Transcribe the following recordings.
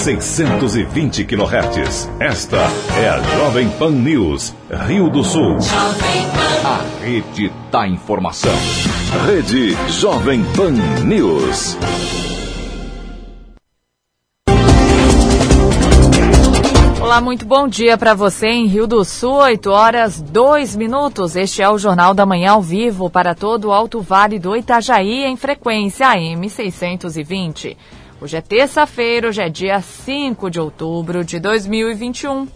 620 kHz. Esta é a Jovem Pan News, Rio do Sul. A rede da informação. Rede Jovem Pan News. Olá, muito bom dia para você em Rio do Sul, 8 horas 2 minutos. Este é o Jornal da Manhã ao vivo para todo o Alto Vale do Itajaí em frequência AM 620. Hoje é terça-feira, hoje é dia 5 de outubro de 2021.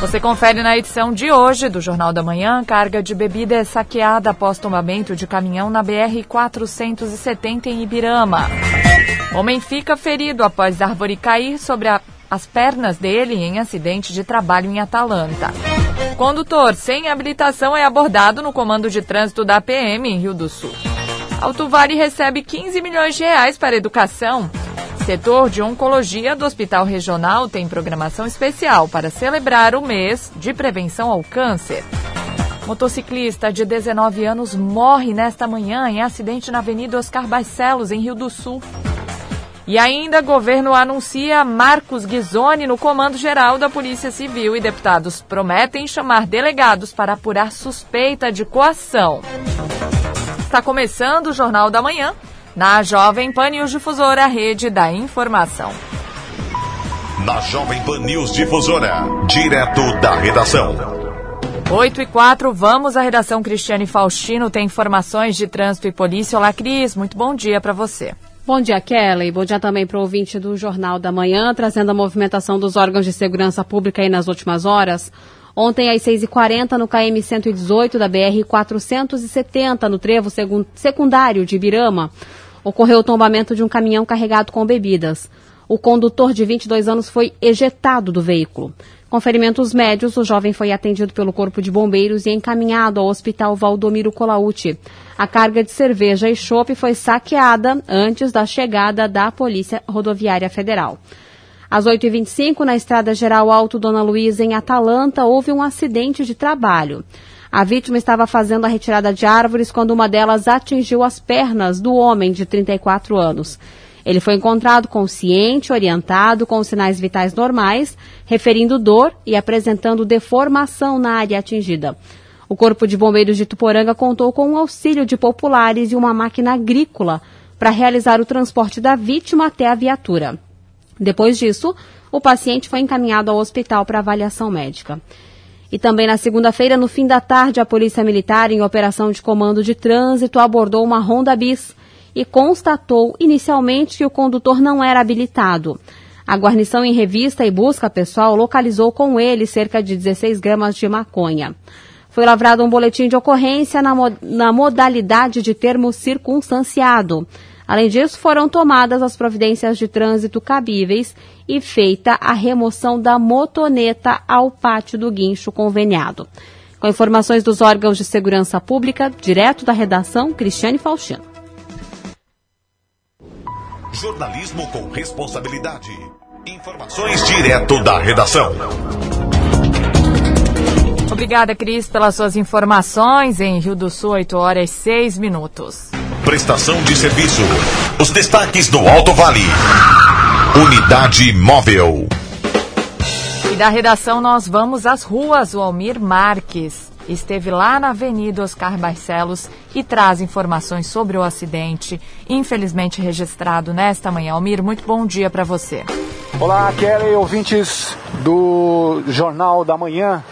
Você confere na edição de hoje do Jornal da Manhã, carga de bebida é saqueada após tombamento de caminhão na BR-470 em Ibirama. Homem fica ferido após árvore cair sobre a, as pernas dele em acidente de trabalho em Atalanta. Condutor sem habilitação é abordado no comando de trânsito da PM em Rio do Sul. Alto Vale recebe 15 milhões de reais para educação. Setor de oncologia do Hospital Regional tem programação especial para celebrar o mês de prevenção ao câncer. Motociclista de 19 anos morre nesta manhã em acidente na Avenida Oscar Barcelos, em Rio do Sul. E ainda, governo anuncia Marcos Ghisoni no comando geral da Polícia Civil e deputados prometem chamar delegados para apurar suspeita de coação. Está começando o Jornal da Manhã na Jovem Pan News Difusora, rede da informação. Na Jovem Pan News Difusora, direto da redação. 8 e 4, vamos à redação Cristiane Faustino, tem informações de trânsito e polícia. Olá, Cris, muito bom dia para você. Bom dia, Kelly. Bom dia também para o ouvinte do Jornal da Manhã, trazendo a movimentação dos órgãos de segurança pública aí nas últimas horas. Ontem, às 6h40, no KM 118 da BR 470, no trevo secundário de Ibirama, ocorreu o tombamento de um caminhão carregado com bebidas. O condutor de 22 anos foi ejetado do veículo. Com ferimentos médios, o jovem foi atendido pelo Corpo de Bombeiros e encaminhado ao Hospital Valdomiro Colauti. A carga de cerveja e chope foi saqueada antes da chegada da Polícia Rodoviária Federal. Às 8h25, na Estrada Geral Alto Dona Luísa, em Atalanta, houve um acidente de trabalho. A vítima estava fazendo a retirada de árvores quando uma delas atingiu as pernas do homem de 34 anos. Ele foi encontrado consciente, orientado, com sinais vitais normais, referindo dor e apresentando deformação na área atingida. O Corpo de Bombeiros de Tuporanga contou com o auxílio de populares e uma máquina agrícola para realizar o transporte da vítima até a viatura. Depois disso, o paciente foi encaminhado ao hospital para avaliação médica. E também na segunda-feira, no fim da tarde, a Polícia Militar, em operação de comando de trânsito, abordou uma Honda Bis e constatou inicialmente que o condutor não era habilitado. A guarnição em revista e busca pessoal localizou com ele cerca de 16 gramas de maconha. Foi lavrado um boletim de ocorrência na, mo na modalidade de termo circunstanciado. Além disso, foram tomadas as providências de trânsito cabíveis e feita a remoção da motoneta ao pátio do guincho conveniado. Com informações dos órgãos de segurança pública, direto da redação, Cristiane Faustino. Jornalismo com responsabilidade. Informações direto da redação. Obrigada, Cris, pelas suas informações. Em Rio do Sul, 8 horas e 6 minutos. Prestação de serviço. Os destaques do Alto Vale. Unidade móvel. E da redação nós vamos às ruas. O Almir Marques esteve lá na Avenida Oscar Barcelos e traz informações sobre o acidente, infelizmente registrado nesta manhã. Almir, muito bom dia para você. Olá, Kelly, ouvintes do Jornal da Manhã.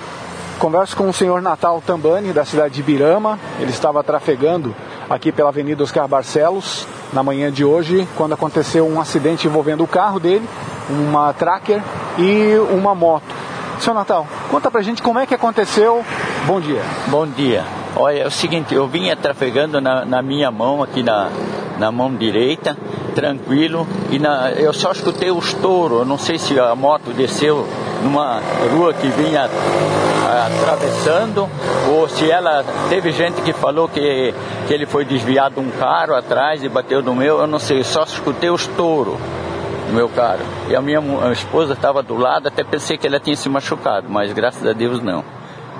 Converso com o senhor Natal Tambani, da cidade de Birama. Ele estava trafegando aqui pela Avenida Oscar Barcelos na manhã de hoje, quando aconteceu um acidente envolvendo o carro dele, uma tracker e uma moto. Senhor Natal, conta pra gente como é que aconteceu. Bom dia. Bom dia. Olha, é o seguinte, eu vinha trafegando na, na minha mão, aqui na, na mão direita, tranquilo, e na, eu só escutei o estouro. Eu não sei se a moto desceu numa rua que vinha atravessando, ou se ela. Teve gente que falou que, que ele foi desviado um carro atrás e bateu no meu, eu não sei, só escutei o estouro no meu carro. E a minha a esposa estava do lado, até pensei que ela tinha se machucado, mas graças a Deus não.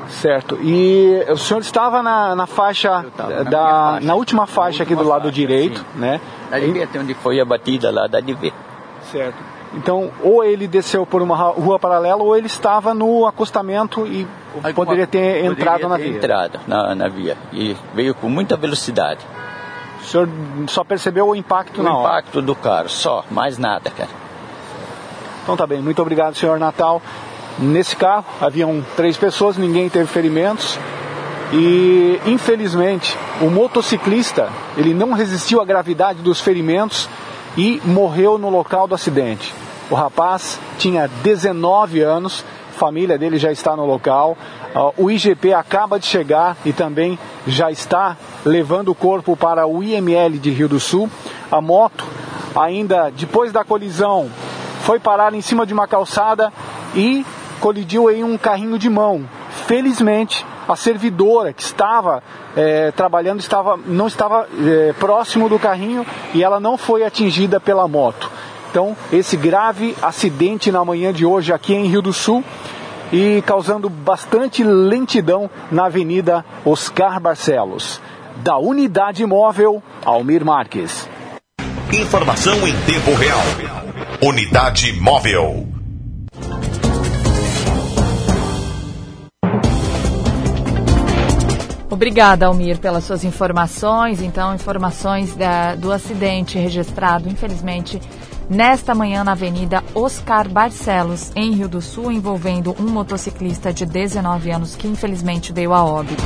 Certo. E o senhor estava na, na faixa, na da, faixa. na última faixa aqui do lado faixa, direito, sim. né? Dá de ver até onde foi a batida lá, dá de ver. Certo. Então, ou ele desceu por uma rua paralela ou ele estava no acostamento e Aí, poderia ter poderia entrado ter na via. entrado na, na via e veio com muita velocidade. O senhor só percebeu o impacto o na hora? O impacto do carro, só, mais nada, cara. Então tá bem, muito obrigado, senhor Natal. Nesse carro haviam três pessoas, ninguém teve ferimentos. E infelizmente o motociclista ele não resistiu à gravidade dos ferimentos e morreu no local do acidente. O rapaz tinha 19 anos, família dele já está no local. Uh, o IGP acaba de chegar e também já está levando o corpo para o IML de Rio do Sul. A moto, ainda depois da colisão, foi parar em cima de uma calçada e colidiu em um carrinho de mão. Felizmente, a servidora que estava é, trabalhando estava, não estava é, próximo do carrinho e ela não foi atingida pela moto. Então, esse grave acidente na manhã de hoje aqui em Rio do Sul e causando bastante lentidão na Avenida Oscar Barcelos. Da Unidade Móvel, Almir Marques. Informação em tempo real. Unidade Móvel. Obrigada, Almir, pelas suas informações. Então, informações da, do acidente registrado, infelizmente, nesta manhã na Avenida Oscar Barcelos, em Rio do Sul, envolvendo um motociclista de 19 anos que infelizmente veio a óbito.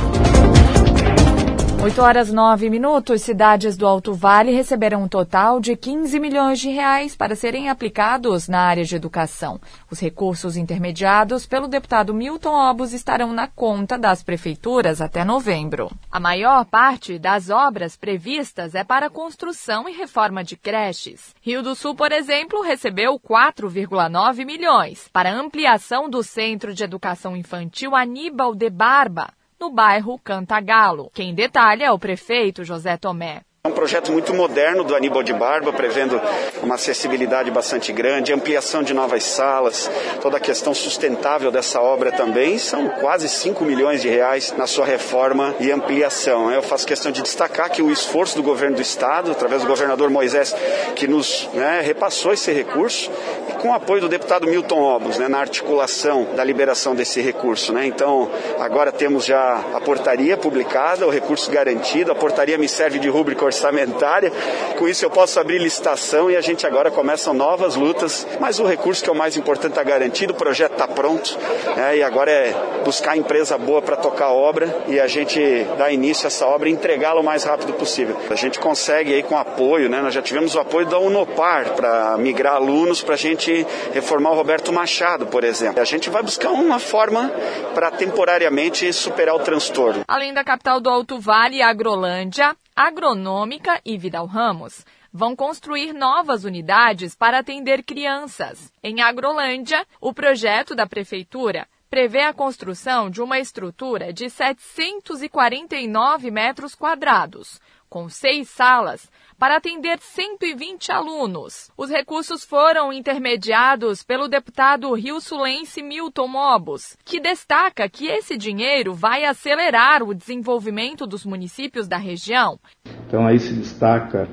8 horas 9 minutos, cidades do Alto Vale receberam um total de 15 milhões de reais para serem aplicados na área de educação. Os recursos intermediados pelo deputado Milton Obos estarão na conta das prefeituras até novembro. A maior parte das obras previstas é para construção e reforma de creches. Rio do Sul, por exemplo, recebeu 4,9 milhões para ampliação do Centro de Educação Infantil Aníbal de Barba no bairro Cantagalo. Quem detalha é o prefeito José Tomé. É um projeto muito moderno do Aníbal de Barba, prevendo uma acessibilidade bastante grande, ampliação de novas salas, toda a questão sustentável dessa obra também. São quase 5 milhões de reais na sua reforma e ampliação. Eu faço questão de destacar que o esforço do governo do Estado, através do governador Moisés, que nos né, repassou esse recurso, e com o apoio do deputado Milton Obos, né, na articulação da liberação desse recurso. Né. Então, agora temos já a portaria publicada, o recurso garantido, a portaria me serve de rúbrica orçamentária. Com isso eu posso abrir licitação e a gente agora começa novas lutas. Mas o recurso que é o mais importante está garantido, o projeto está pronto. Né? E agora é buscar a empresa boa para tocar a obra e a gente dar início a essa obra e entregá-la o mais rápido possível. A gente consegue aí com apoio, né? Nós já tivemos o apoio da Unopar para migrar alunos para a gente reformar o Roberto Machado, por exemplo. A gente vai buscar uma forma para temporariamente superar o transtorno. Além da capital do Alto Vale, Agrolândia, Agronômica e Vidal Ramos vão construir novas unidades para atender crianças. Em Agrolândia, o projeto da prefeitura prevê a construção de uma estrutura de 749 metros quadrados, com seis salas para atender 120 alunos. Os recursos foram intermediados pelo deputado rio-sulense Milton Mobos, que destaca que esse dinheiro vai acelerar o desenvolvimento dos municípios da região. Então aí se destaca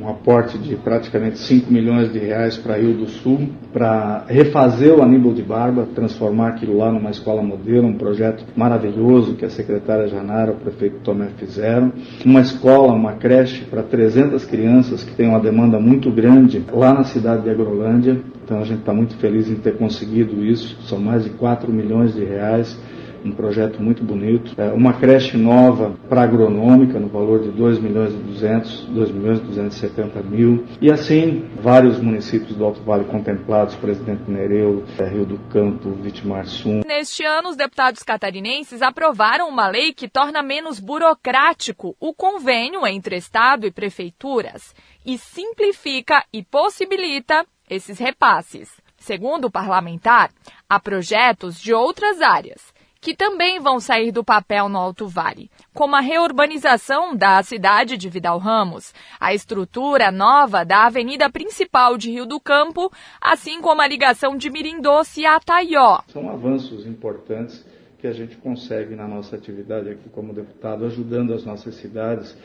um aporte de praticamente 5 milhões de reais para Rio do Sul, para refazer o Aníbal de Barba, transformar aquilo lá numa escola modelo, um projeto maravilhoso que a secretária Janara, o prefeito Tomé fizeram. Uma escola, uma creche para 300 crianças que tem uma demanda muito grande lá na cidade de Agrolândia. Então a gente está muito feliz em ter conseguido isso. São mais de 4 milhões de reais um projeto muito bonito. É uma creche nova para agronômica no valor de 2 milhões e 200, 2 milhões e 270 mil. E assim, vários municípios do Alto Vale contemplados, Presidente Nereu, é, Rio do Campo, Vitimar Sum. Neste ano, os deputados catarinenses aprovaram uma lei que torna menos burocrático o convênio entre Estado e prefeituras e simplifica e possibilita esses repasses. Segundo o parlamentar, há projetos de outras áreas que também vão sair do papel no Alto Vale, como a reurbanização da cidade de Vidal Ramos, a estrutura nova da avenida principal de Rio do Campo, assim como a ligação de Mirindoce a Taió. São avanços importantes que a gente consegue na nossa atividade aqui como deputado, ajudando as nossas cidades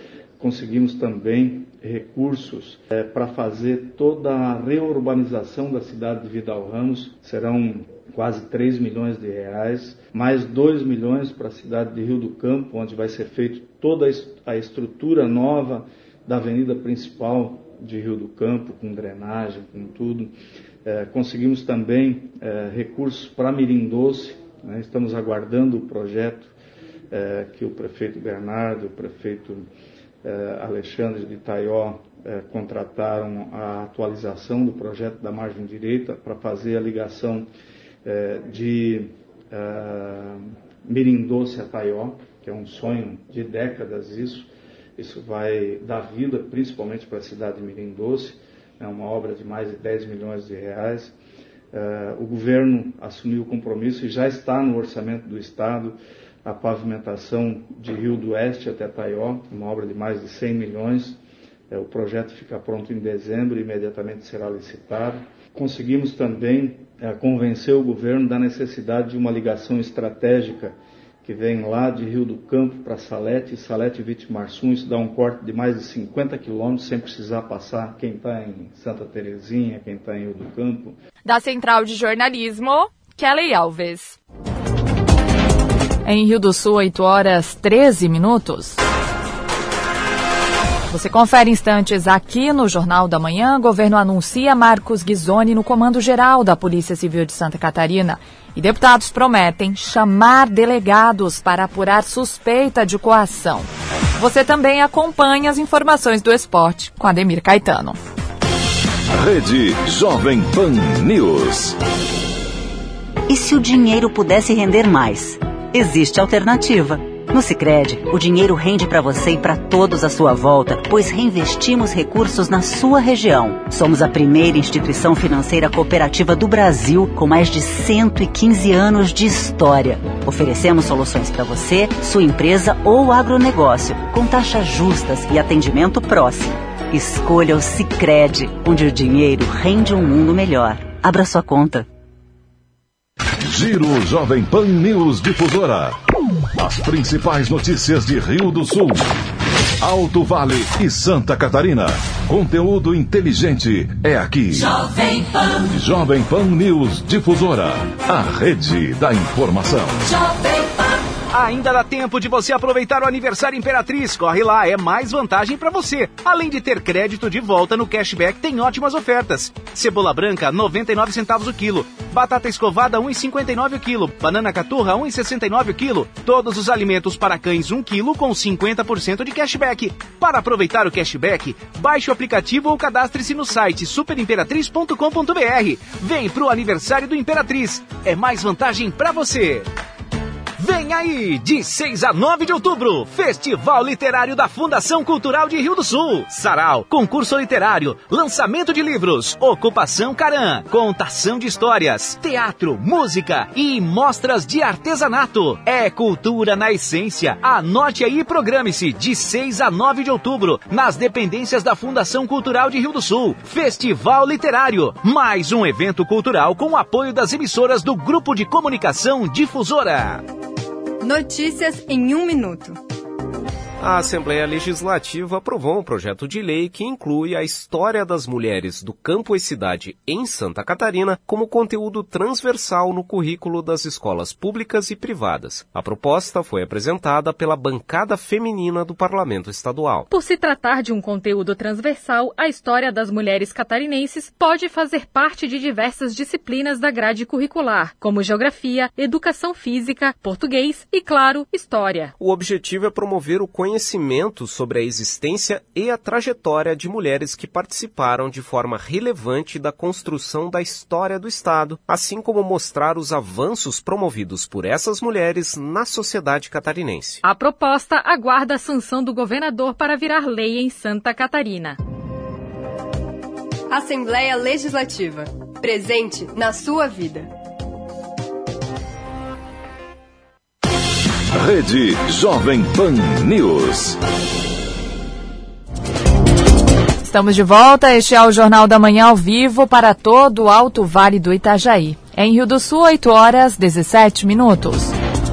conseguimos também recursos é, para fazer toda a reurbanização da cidade de Vidal Ramos. Serão quase 3 milhões de reais, mais 2 milhões para a cidade de Rio do Campo, onde vai ser feita toda a estrutura nova da avenida principal de Rio do Campo, com drenagem, com tudo. É, conseguimos também é, recursos para Mirim Doce, né? estamos aguardando o projeto é, que o prefeito Bernardo, o prefeito é, Alexandre de Taió é, contrataram a atualização do projeto da margem direita para fazer a ligação de Mirim Doce a Taió, que é um sonho de décadas isso. Isso vai dar vida principalmente para a cidade de Mirim Doce, é uma obra de mais de 10 milhões de reais. Uh, o governo assumiu o compromisso e já está no orçamento do Estado a pavimentação de Rio do Oeste até Taió, uma obra de mais de 100 milhões. O projeto fica pronto em dezembro e imediatamente será licitado. Conseguimos também uh, convencer o governo da necessidade de uma ligação estratégica que vem lá de Rio do Campo para Salete, Salete Vitimarsum, isso dá um corte de mais de 50 quilômetros sem precisar passar quem está em Santa Terezinha, quem está em Rio do Campo. Da Central de Jornalismo, Kelly Alves. Em Rio do Sul, 8 horas 13 minutos. Você confere instantes aqui no Jornal da Manhã. O governo anuncia Marcos Ghisoni no comando geral da Polícia Civil de Santa Catarina. E deputados prometem chamar delegados para apurar suspeita de coação. Você também acompanha as informações do esporte com Ademir Caetano. Rede Jovem Pan News. E se o dinheiro pudesse render mais? Existe alternativa. No Sicredi, o dinheiro rende para você e para todos à sua volta, pois reinvestimos recursos na sua região. Somos a primeira instituição financeira cooperativa do Brasil com mais de 115 anos de história. Oferecemos soluções para você, sua empresa ou agronegócio, com taxas justas e atendimento próximo. Escolha o Sicredi, onde o dinheiro rende um mundo melhor. Abra sua conta. Giro Jovem Pan News Difusora. As principais notícias de Rio do Sul, Alto Vale e Santa Catarina. Conteúdo inteligente é aqui. Jovem Pan. Jovem Pan News Difusora. A rede da informação. Jovem. Ainda dá tempo de você aproveitar o aniversário Imperatriz. Corre lá, é mais vantagem para você. Além de ter crédito de volta no cashback, tem ótimas ofertas. Cebola branca, 99 centavos o quilo. Batata escovada, 1,59 o quilo. Banana caturra, 1,69 o quilo. Todos os alimentos para cães, 1 quilo com 50% de cashback. Para aproveitar o cashback, baixe o aplicativo ou cadastre-se no site superimperatriz.com.br. Vem pro aniversário do Imperatriz. É mais vantagem para você. Vem aí, de 6 a 9 de outubro, Festival Literário da Fundação Cultural de Rio do Sul. Sarau, concurso literário, lançamento de livros, ocupação Caram, contação de histórias, teatro, música e mostras de artesanato. É cultura na essência. Anote aí e programe-se de 6 a 9 de outubro, nas dependências da Fundação Cultural de Rio do Sul. Festival Literário, mais um evento cultural com o apoio das emissoras do Grupo de Comunicação Difusora. Notícias em um minuto. A Assembleia Legislativa aprovou um projeto de lei que inclui a história das mulheres do campo e cidade em Santa Catarina como conteúdo transversal no currículo das escolas públicas e privadas. A proposta foi apresentada pela bancada feminina do Parlamento Estadual. Por se tratar de um conteúdo transversal, a história das mulheres catarinenses pode fazer parte de diversas disciplinas da grade curricular, como geografia, educação física, português e, claro, história. O objetivo é promover o conhecimento conhecimento sobre a existência e a trajetória de mulheres que participaram de forma relevante da construção da história do Estado, assim como mostrar os avanços promovidos por essas mulheres na sociedade catarinense. A proposta aguarda a sanção do governador para virar lei em Santa Catarina. Assembleia Legislativa. Presente na sua vida. Rede Jovem Pan News. Estamos de volta. Este é o Jornal da Manhã ao vivo para todo o Alto Vale do Itajaí. Em Rio do Sul, 8 horas 17 minutos.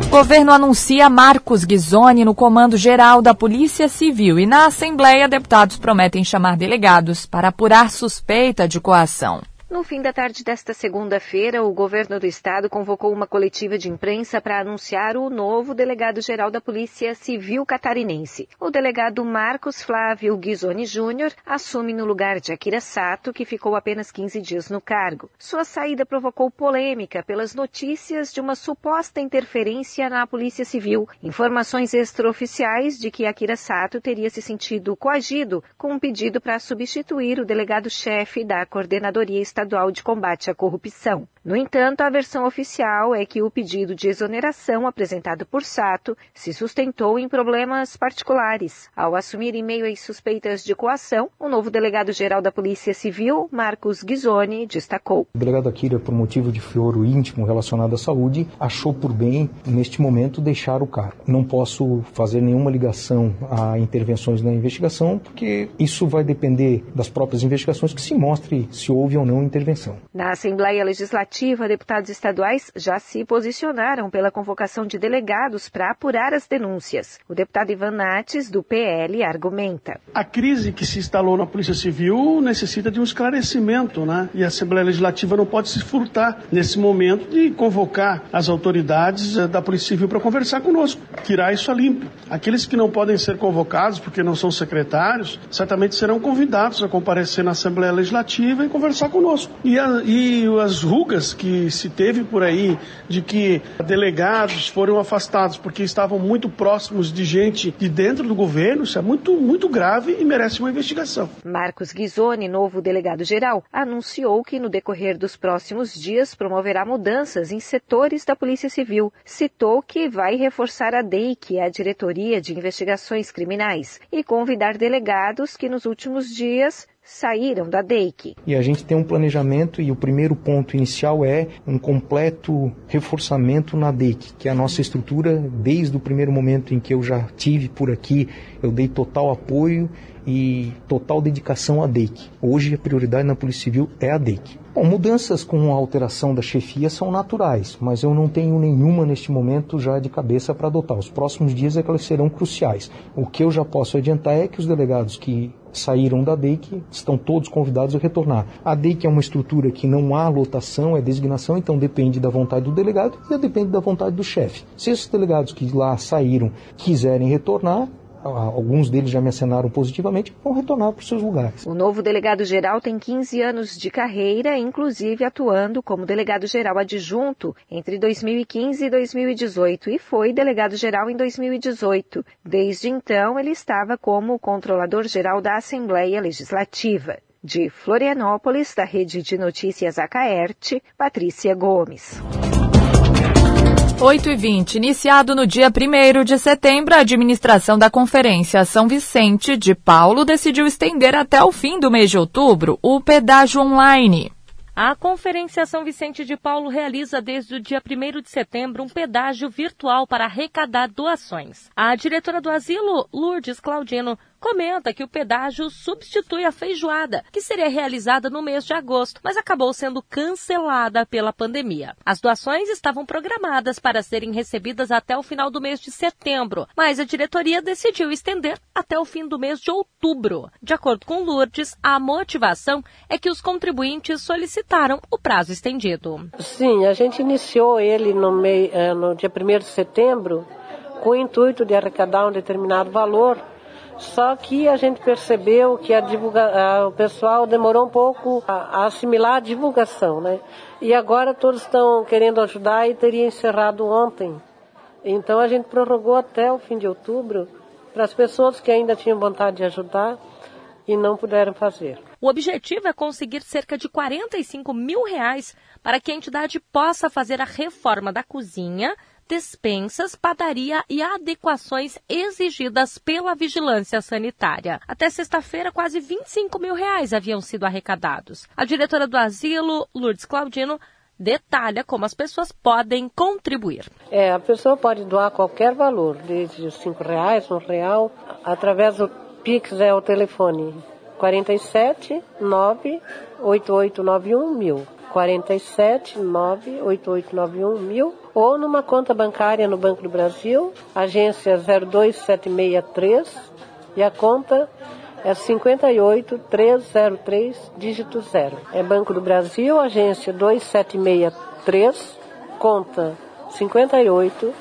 Governo anuncia Marcos Ghisoni no comando geral da Polícia Civil e na Assembleia deputados prometem chamar delegados para apurar suspeita de coação. No fim da tarde desta segunda-feira, o governo do estado convocou uma coletiva de imprensa para anunciar o novo delegado-geral da Polícia Civil catarinense. O delegado Marcos Flávio Ghisoni Júnior assume no lugar de Akira Sato, que ficou apenas 15 dias no cargo. Sua saída provocou polêmica pelas notícias de uma suposta interferência na Polícia Civil. Informações extraoficiais de que Akira Sato teria se sentido coagido com um pedido para substituir o delegado-chefe da Coordenadoria Estadual Estadual de Combate à Corrupção. No entanto, a versão oficial é que o pedido de exoneração apresentado por Sato se sustentou em problemas particulares. Ao assumir em meio às suspeitas de coação, o novo delegado-geral da Polícia Civil, Marcos Ghisoni, destacou. O delegado Akira, por motivo de fioro íntimo relacionado à saúde, achou por bem, neste momento, deixar o cargo. Não posso fazer nenhuma ligação a intervenções na investigação, porque isso vai depender das próprias investigações que se mostre se houve ou não intervenção. Na Assembleia Legislativa, deputados estaduais já se posicionaram pela convocação de delegados para apurar as denúncias. O deputado Ivan Nates, do PL, argumenta. A crise que se instalou na Polícia Civil necessita de um esclarecimento, né? E a Assembleia Legislativa não pode se furtar nesse momento de convocar as autoridades eh, da Polícia Civil para conversar conosco, tirar isso a limpo. Aqueles que não podem ser convocados porque não são secretários, certamente serão convidados a comparecer na Assembleia Legislativa e conversar conosco E, a, e as rugas que se teve por aí de que delegados foram afastados porque estavam muito próximos de gente de dentro do governo, isso é muito, muito grave e merece uma investigação. Marcos Ghisoni, novo delegado-geral, anunciou que no decorrer dos próximos dias promoverá mudanças em setores da Polícia Civil. Citou que vai reforçar a DEIC, a Diretoria de Investigações Criminais, e convidar delegados que nos últimos dias saíram da DEIC. E a gente tem um planejamento e o primeiro ponto inicial é um completo reforçamento na DEIC, que é a nossa estrutura desde o primeiro momento em que eu já tive por aqui, eu dei total apoio e total dedicação à DEIC. Hoje a prioridade na Polícia Civil é a DEIC. Bom, mudanças com a alteração da chefia são naturais, mas eu não tenho nenhuma neste momento já de cabeça para adotar. Os próximos dias é que elas serão cruciais. O que eu já posso adiantar é que os delegados que saíram da DEIC estão todos convidados a retornar. A DEIC é uma estrutura que não há lotação, é designação, então depende da vontade do delegado e depende da vontade do chefe. Se esses delegados que lá saíram quiserem retornar, alguns deles já me assinaram positivamente, vão retornar para os seus lugares. O novo delegado-geral tem 15 anos de carreira, inclusive atuando como delegado-geral adjunto entre 2015 e 2018 e foi delegado-geral em 2018. Desde então, ele estava como controlador-geral da Assembleia Legislativa. De Florianópolis, da Rede de Notícias Acaerte, Patrícia Gomes. 8 e 20 iniciado no dia 1 de setembro, a administração da Conferência São Vicente de Paulo decidiu estender até o fim do mês de outubro o pedágio online. A Conferência São Vicente de Paulo realiza desde o dia 1 de setembro um pedágio virtual para arrecadar doações. A diretora do asilo, Lourdes Claudino, comenta que o pedágio substitui a feijoada, que seria realizada no mês de agosto, mas acabou sendo cancelada pela pandemia. As doações estavam programadas para serem recebidas até o final do mês de setembro, mas a diretoria decidiu estender até o fim do mês de outubro. De acordo com Lourdes, a motivação é que os contribuintes solicitaram o prazo estendido. Sim, a gente iniciou ele no, mei, eh, no dia 1 de setembro com o intuito de arrecadar um determinado valor só que a gente percebeu que a divulga... o pessoal demorou um pouco a, assimilar a divulgação, né? E agora todos estão querendo ajudar e teria encerrado ontem. Então a gente prorrogou até o fim de outubro para as pessoas que ainda tinham vontade de ajudar e não puderam fazer. O objetivo é conseguir cerca de 45 mil reais para que a entidade possa fazer a reforma da cozinha, despensas, padaria e adequações exigidas pela vigilância sanitária. Até sexta-feira, quase 25 mil reais haviam sido arrecadados. A diretora do asilo, Lourdes Claudino, detalha como as pessoas podem contribuir. É, a pessoa pode doar qualquer valor, desde cinco reais, um real, através do Pix é o telefone 47 98891 mil. 47 98891 mil ou numa conta bancária no Banco do Brasil, agência 02763 e a conta é 58303, dígito 0. É Banco do Brasil, agência 2763, conta 58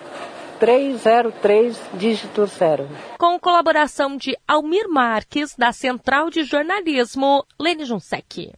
303, dígito 0. Com colaboração de Almir Marques, da Central de Jornalismo, Lene Junsec.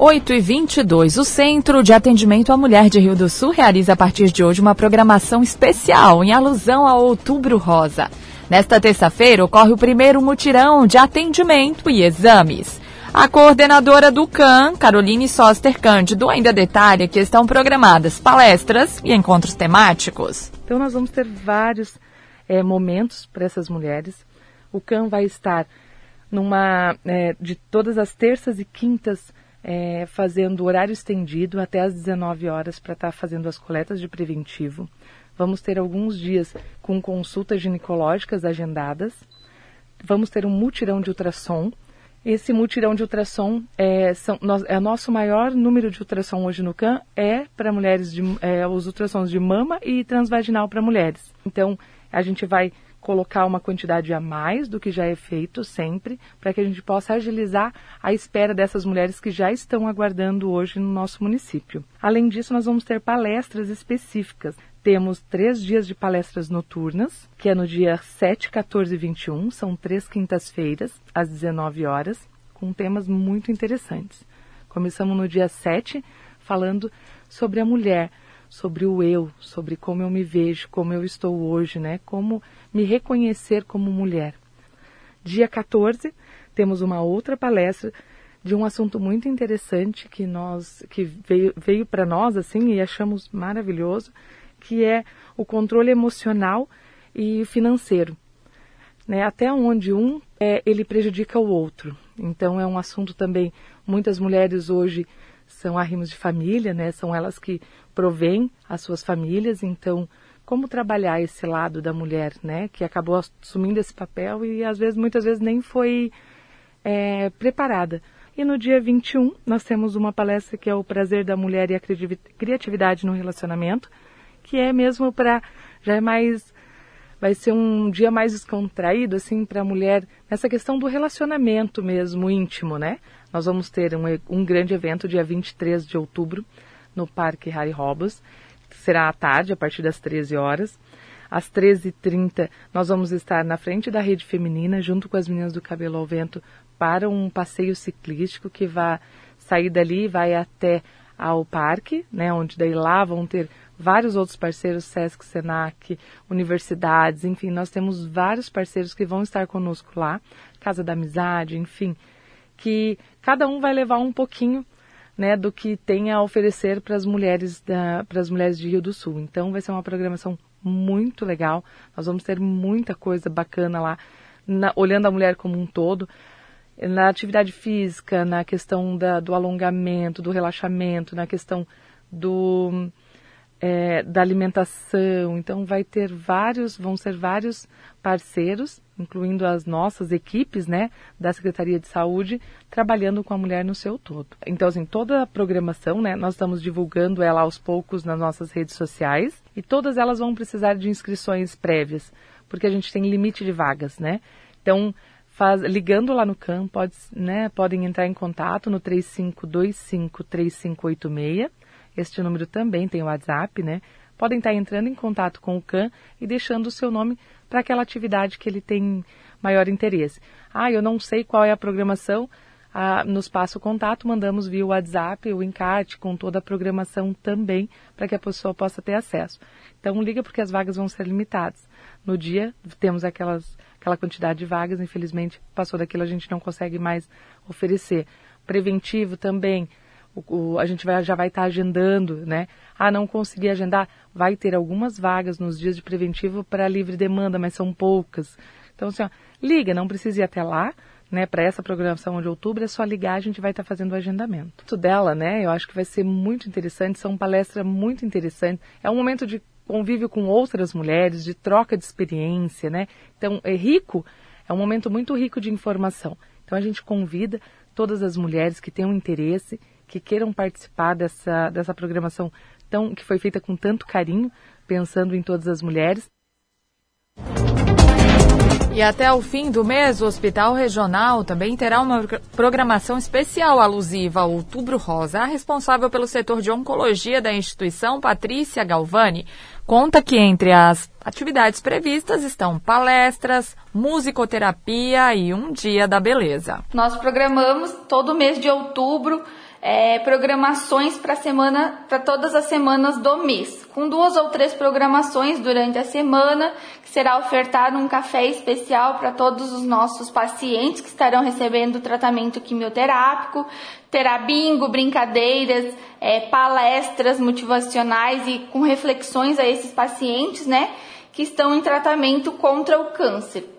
8 e 22 O Centro de Atendimento à Mulher de Rio do Sul realiza a partir de hoje uma programação especial em alusão ao Outubro Rosa. Nesta terça-feira ocorre o primeiro mutirão de atendimento e exames. A coordenadora do CAN, Caroline Soster Cândido, ainda detalha que estão programadas palestras e encontros temáticos. Então nós vamos ter vários é, momentos para essas mulheres. O CAN vai estar numa é, de todas as terças e quintas é, fazendo horário estendido até às 19 horas para estar tá fazendo as coletas de preventivo. Vamos ter alguns dias com consultas ginecológicas agendadas. Vamos ter um mutirão de ultrassom. Esse mutirão de ultrassom é, são, nós, é nosso maior número de ultrassom hoje no CAN é para mulheres de, é, os ultrassons de mama e transvaginal para mulheres. Então a gente vai colocar uma quantidade a mais do que já é feito sempre, para que a gente possa agilizar a espera dessas mulheres que já estão aguardando hoje no nosso município. Além disso, nós vamos ter palestras específicas. Temos três dias de palestras noturnas, que é no dia 7, 14 e 21, são três quintas-feiras, às 19 horas, com temas muito interessantes. Começamos no dia 7, falando sobre a mulher, sobre o eu, sobre como eu me vejo, como eu estou hoje, né? Como me reconhecer como mulher. Dia 14, temos uma outra palestra de um assunto muito interessante que nós que veio, veio para nós assim e achamos maravilhoso, que é o controle emocional e financeiro. Né? Até onde um é, ele prejudica o outro. Então é um assunto também muitas mulheres hoje são arrimos de família, né? São elas que provêm as suas famílias, então como trabalhar esse lado da mulher, né, que acabou assumindo esse papel e às vezes, muitas vezes nem foi é, preparada. E no dia 21 nós temos uma palestra que é o prazer da mulher e a criatividade no relacionamento, que é mesmo para já é mais vai ser um dia mais descontraído assim para a mulher nessa questão do relacionamento mesmo íntimo, né? Nós vamos ter um, um grande evento dia 23 de outubro no Parque Harry Robbins será à tarde, a partir das 13 horas. Às 13h30, nós vamos estar na frente da rede feminina, junto com as meninas do Cabelo ao Vento, para um passeio ciclístico que vai sair dali e vai até ao parque, né, onde daí lá vão ter vários outros parceiros, Sesc, Senac, universidades, enfim, nós temos vários parceiros que vão estar conosco lá, Casa da Amizade, enfim, que cada um vai levar um pouquinho né, do que tem a oferecer para as mulheres para as mulheres de Rio do Sul. Então vai ser uma programação muito legal. Nós vamos ter muita coisa bacana lá, na, olhando a mulher como um todo, na atividade física, na questão da, do alongamento, do relaxamento, na questão do é, da alimentação. Então vai ter vários, vão ser vários parceiros, incluindo as nossas equipes, né, da Secretaria de Saúde, trabalhando com a mulher no seu todo. Então, assim, toda a programação, né, nós estamos divulgando ela aos poucos nas nossas redes sociais e todas elas vão precisar de inscrições prévias, porque a gente tem limite de vagas, né? Então, faz, ligando lá no CAM, pode, né, podem entrar em contato no 3525 3586 este número também tem o WhatsApp, né? Podem estar entrando em contato com o CAN e deixando o seu nome para aquela atividade que ele tem maior interesse. Ah, eu não sei qual é a programação, ah, nos passa o contato, mandamos via WhatsApp o encarte com toda a programação também, para que a pessoa possa ter acesso. Então liga porque as vagas vão ser limitadas. No dia temos aquelas, aquela quantidade de vagas, infelizmente passou daquilo a gente não consegue mais oferecer. Preventivo também, o, o, a gente vai, já vai estar tá agendando, né? Ah, não consegui agendar, vai ter algumas vagas nos dias de preventivo para livre demanda, mas são poucas. Então, assim, ó, liga, não precisa ir até lá, né? Para essa programação de outubro, é só ligar, a gente vai estar tá fazendo o agendamento. Isso dela, né? Eu acho que vai ser muito interessante, são palestras muito interessantes. É um momento de convívio com outras mulheres, de troca de experiência, né? Então, é rico, é um momento muito rico de informação. Então, a gente convida todas as mulheres que tenham interesse, que queiram participar dessa, dessa programação tão, que foi feita com tanto carinho, pensando em todas as mulheres. E até o fim do mês, o Hospital Regional também terá uma programação especial alusiva ao Outubro Rosa. A responsável pelo setor de oncologia da instituição, Patrícia Galvani, conta que entre as atividades previstas estão palestras, musicoterapia e um dia da beleza. Nós programamos todo mês de outubro é, programações para semana, para todas as semanas do mês, com duas ou três programações durante a semana, que será ofertado um café especial para todos os nossos pacientes que estarão recebendo tratamento quimioterápico, terá bingo, brincadeiras, é, palestras motivacionais e com reflexões a esses pacientes, né, que estão em tratamento contra o câncer.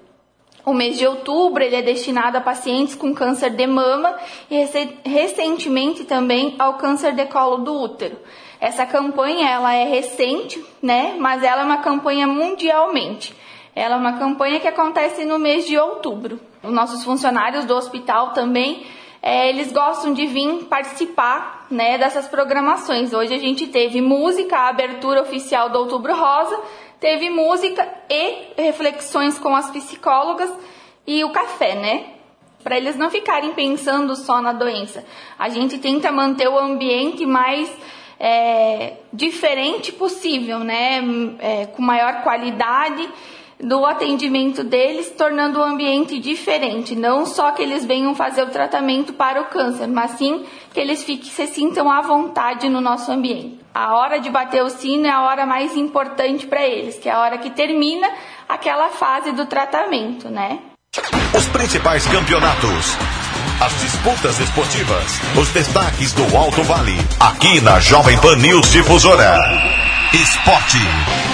O mês de outubro ele é destinado a pacientes com câncer de mama e recentemente também ao câncer de colo do útero. Essa campanha ela é recente, né? Mas ela é uma campanha mundialmente. Ela é uma campanha que acontece no mês de outubro. Os nossos funcionários do hospital também é, eles gostam de vir participar né, dessas programações. Hoje a gente teve música, a abertura oficial do Outubro Rosa, teve música e reflexões com as psicólogas e o café, né? Para eles não ficarem pensando só na doença. A gente tenta manter o ambiente mais é, diferente possível, né? É, com maior qualidade do atendimento deles, tornando o ambiente diferente. Não só que eles venham fazer o tratamento para o câncer, mas sim que eles fiquem, se sintam à vontade no nosso ambiente. A hora de bater o sino é a hora mais importante para eles, que é a hora que termina aquela fase do tratamento, né? Os principais campeonatos. As disputas esportivas, os destaques do Alto Vale, aqui na Jovem Pan News Difusora. Esporte.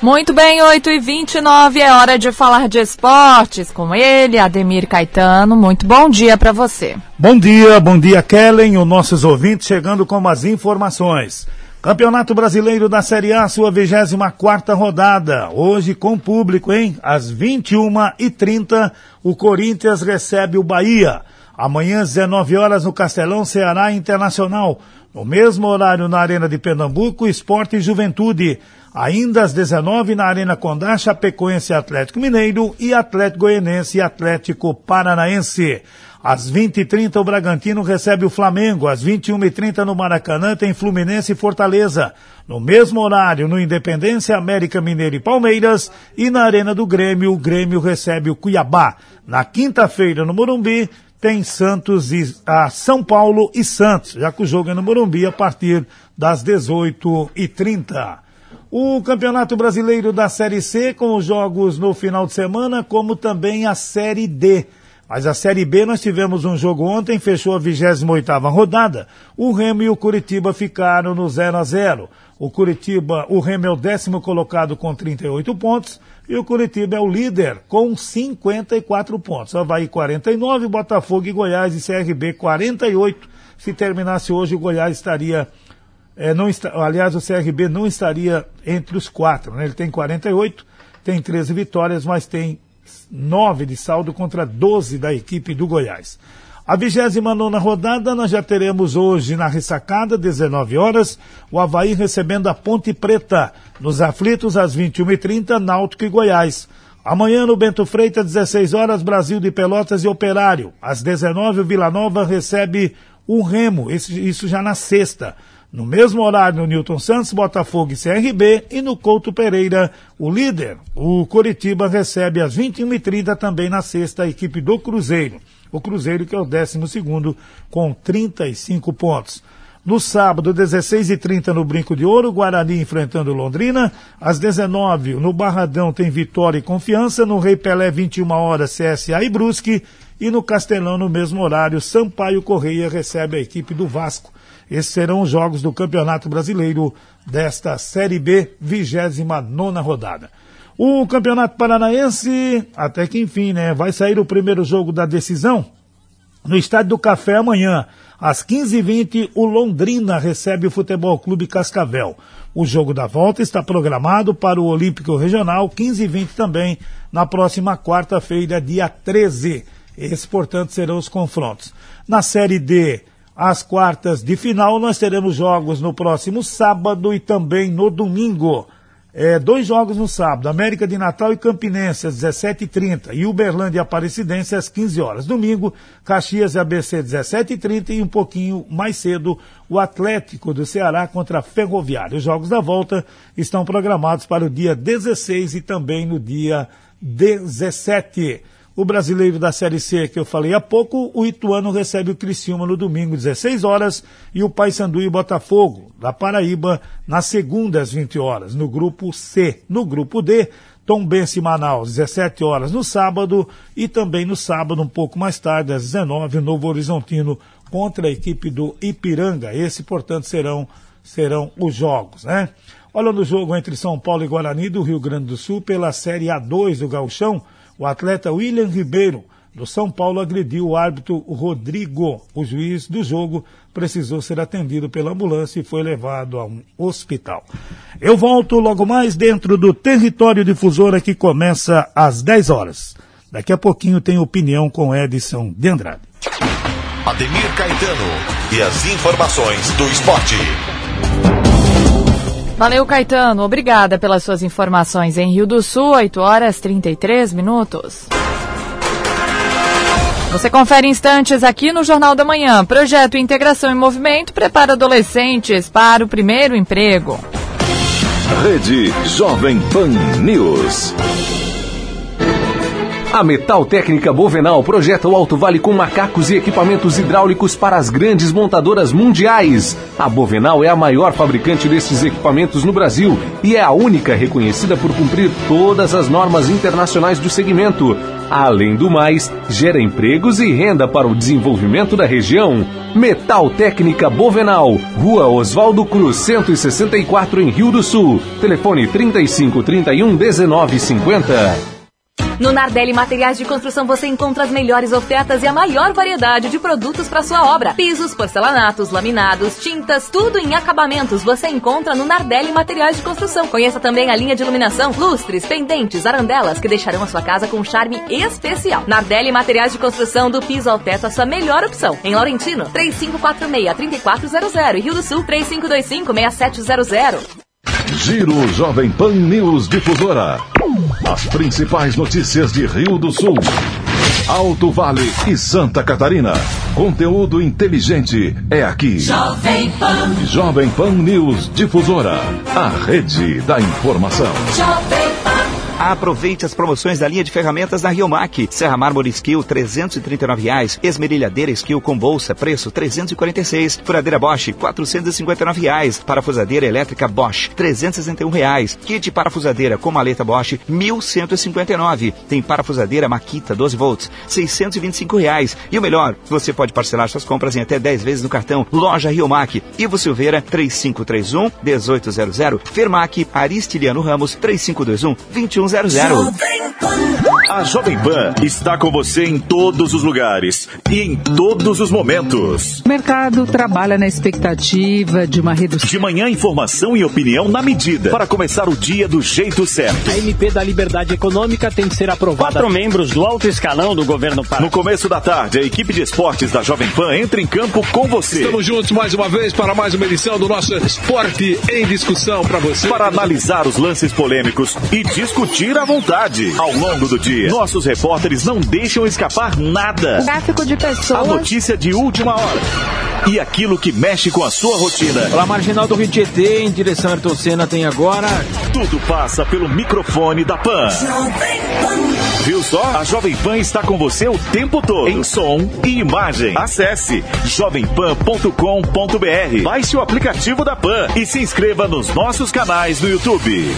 Muito bem, 8 e 29 é hora de falar de esportes com ele, Ademir Caetano. Muito bom dia para você. Bom dia, bom dia, Kellen, os nossos ouvintes chegando com as informações. Campeonato Brasileiro da Série A, sua 24 rodada. Hoje com público, hein? Às 21h30, o Corinthians recebe o Bahia. Amanhã, às 19 horas, no Castelão, Ceará Internacional. No mesmo horário, na Arena de Pernambuco, Esporte e Juventude. Ainda às 19 na Arena Condá, Chapecoense Atlético Mineiro e Atlético Goianense e Atlético Paranaense. Às 20h30 o Bragantino recebe o Flamengo. Às 21h30 no Maracanã tem Fluminense e Fortaleza. No mesmo horário, no Independência, América Mineiro e Palmeiras. E na Arena do Grêmio, o Grêmio recebe o Cuiabá. Na quinta-feira, no Morumbi, tem Santos e a São Paulo e Santos, já que o jogo é no Morumbi a partir das 18h30 o Campeonato Brasileiro da Série C com os jogos no final de semana, como também a Série D. Mas a Série B nós tivemos um jogo ontem, fechou a 28ª rodada. O Remo e o Curitiba ficaram no 0 a 0. O Curitiba, o Remo é o décimo colocado com 38 pontos e o Curitiba é o líder com 54 pontos. Havaí 49, Botafogo e Goiás e CRB 48. Se terminasse hoje, o Goiás estaria é, não está, aliás, o CRB não estaria entre os quatro. Né? Ele tem 48, tem 13 vitórias, mas tem 9 de saldo contra 12 da equipe do Goiás. A 29 rodada nós já teremos hoje na ressacada, 19 horas, o Havaí recebendo a Ponte Preta. Nos aflitos, às 21h30, Náutico e Goiás. Amanhã no Bento Freitas, 16 horas, Brasil de Pelotas e Operário. Às 19 o Vila Nova recebe o Remo, isso já na sexta. No mesmo horário, no Newton Santos, Botafogo e CRB. E no Couto Pereira, o líder, o Coritiba, recebe às 21h30 também na sexta a equipe do Cruzeiro. O Cruzeiro que é o 12 com 35 pontos. No sábado, 16h30 no Brinco de Ouro, Guarani enfrentando Londrina. Às 19 no Barradão tem Vitória e Confiança. No Rei Pelé, 21 horas, CSA e Brusque. E no Castelão, no mesmo horário, Sampaio Correia recebe a equipe do Vasco. Esses serão os jogos do Campeonato Brasileiro desta Série B, 29 rodada. O Campeonato Paranaense, até que enfim, né? Vai sair o primeiro jogo da decisão no Estádio do Café amanhã. Às 15h20, o Londrina recebe o Futebol Clube Cascavel. O jogo da volta está programado para o Olímpico Regional, 15h20 também, na próxima quarta-feira, dia 13. Esses, portanto, serão os confrontos. Na Série D, às quartas de final, nós teremos jogos no próximo sábado e também no domingo. É, dois jogos no sábado, América de Natal e Campinense, às 17h30, e Uberlândia e Aparecidense, às 15 horas. Domingo, Caxias e ABC, 17h30, e um pouquinho mais cedo, o Atlético do Ceará contra a Ferroviária. Os jogos da volta estão programados para o dia 16 e também no dia 17. O brasileiro da Série C, que eu falei há pouco, o Ituano recebe o Criciúma no domingo, 16 horas, e o Paysandu e Botafogo, da Paraíba, na segunda, às 20 horas, no grupo C. No grupo D, Tombense e Manaus, 17 horas no sábado, e também no sábado, um pouco mais tarde, às 19, o Novo Horizontino contra a equipe do Ipiranga. Esse, portanto, serão, serão os jogos, né? Olha no jogo entre São Paulo e Guarani do Rio Grande do Sul pela Série A2 do Gauchão, o atleta William Ribeiro, do São Paulo, agrediu o árbitro Rodrigo. O juiz do jogo precisou ser atendido pela ambulância e foi levado a um hospital. Eu volto logo mais dentro do território difusora que começa às 10 horas. Daqui a pouquinho tem opinião com Edson de Andrade. Ademir Caetano e as informações do esporte. Valeu, Caetano. Obrigada pelas suas informações em Rio do Sul, 8 horas 33 minutos. Você confere instantes aqui no Jornal da Manhã. Projeto Integração em Movimento prepara adolescentes para o primeiro emprego. Rede Jovem Pan News. A Metal Técnica Bovenal projeta o Alto Vale com macacos e equipamentos hidráulicos para as grandes montadoras mundiais. A Bovenal é a maior fabricante desses equipamentos no Brasil e é a única reconhecida por cumprir todas as normas internacionais do segmento. Além do mais, gera empregos e renda para o desenvolvimento da região. Metal Técnica Bovenal, Rua Oswaldo Cruz, 164 em Rio do Sul. Telefone 35 31 19 50. No Nardelli Materiais de Construção você encontra as melhores ofertas e a maior variedade de produtos para sua obra. Pisos, porcelanatos, laminados, tintas, tudo em acabamentos você encontra no Nardelli Materiais de Construção. Conheça também a linha de iluminação, lustres, pendentes, arandelas que deixarão a sua casa com um charme especial. Nardelli Materiais de Construção do piso ao teto a sua melhor opção. Em Laurentino, 3546-3400 e Rio do Sul, 3525-6700. Giro Jovem Pan News Difusora. As principais notícias de Rio do Sul, Alto Vale e Santa Catarina. Conteúdo inteligente é aqui. Jovem Pan. Jovem Pan News Difusora. A rede da informação. Jovem. Aproveite as promoções da linha de ferramentas da Riomac. Serra Mármore Skill, 339 reais. Esmerilhadeira Skill com bolsa, preço 346. Furadeira Bosch, 459 reais. Parafusadeira elétrica Bosch, 361 reais. Kit parafusadeira com maleta Bosch, R$ 1.159. Tem parafusadeira Makita 12 volts, 625 reais. E o melhor, você pode parcelar suas compras em até 10 vezes no cartão Loja Riomac. Ivo Silveira, 3531 1800. Fermac, Aristiliano Ramos, 3521 2100. A Jovem Pan está com você em todos os lugares e em todos os momentos. O mercado trabalha na expectativa de uma redução. De manhã, informação e opinião na medida para começar o dia do jeito certo. A MP da Liberdade Econômica tem que ser aprovada. Quatro membros do alto escalão do governo Pará. No começo da tarde, a equipe de esportes da Jovem Pan entra em campo com você. Estamos juntos mais uma vez para mais uma edição do nosso Esporte em Discussão para você. Para analisar os lances polêmicos e discutir à vontade. Ao longo do dia, nossos repórteres não deixam escapar nada. O gráfico de pessoas. A notícia de última hora. E aquilo que mexe com a sua rotina. Pela marginal do Rio Tietê, em direção a Ayrton Senna, tem agora. Tudo passa pelo microfone da Pan. Viu só? A Jovem Pan está com você o tempo todo. Em som e imagem. Acesse jovempan.com.br. Baixe o aplicativo da Pan e se inscreva nos nossos canais no YouTube.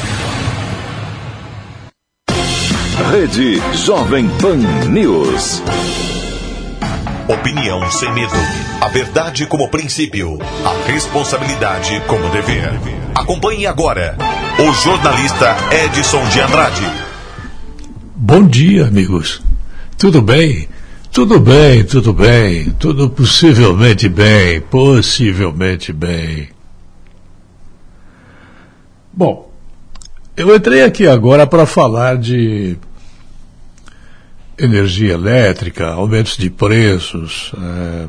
Rede Jovem Pan News. Opinião sem medo. A verdade como princípio. A responsabilidade como dever. Acompanhe agora o jornalista Edson de Andrade. Bom dia, amigos. Tudo bem? Tudo bem, tudo bem. Tudo possivelmente bem. Possivelmente bem. Bom, eu entrei aqui agora para falar de energia elétrica, aumentos de preços. É,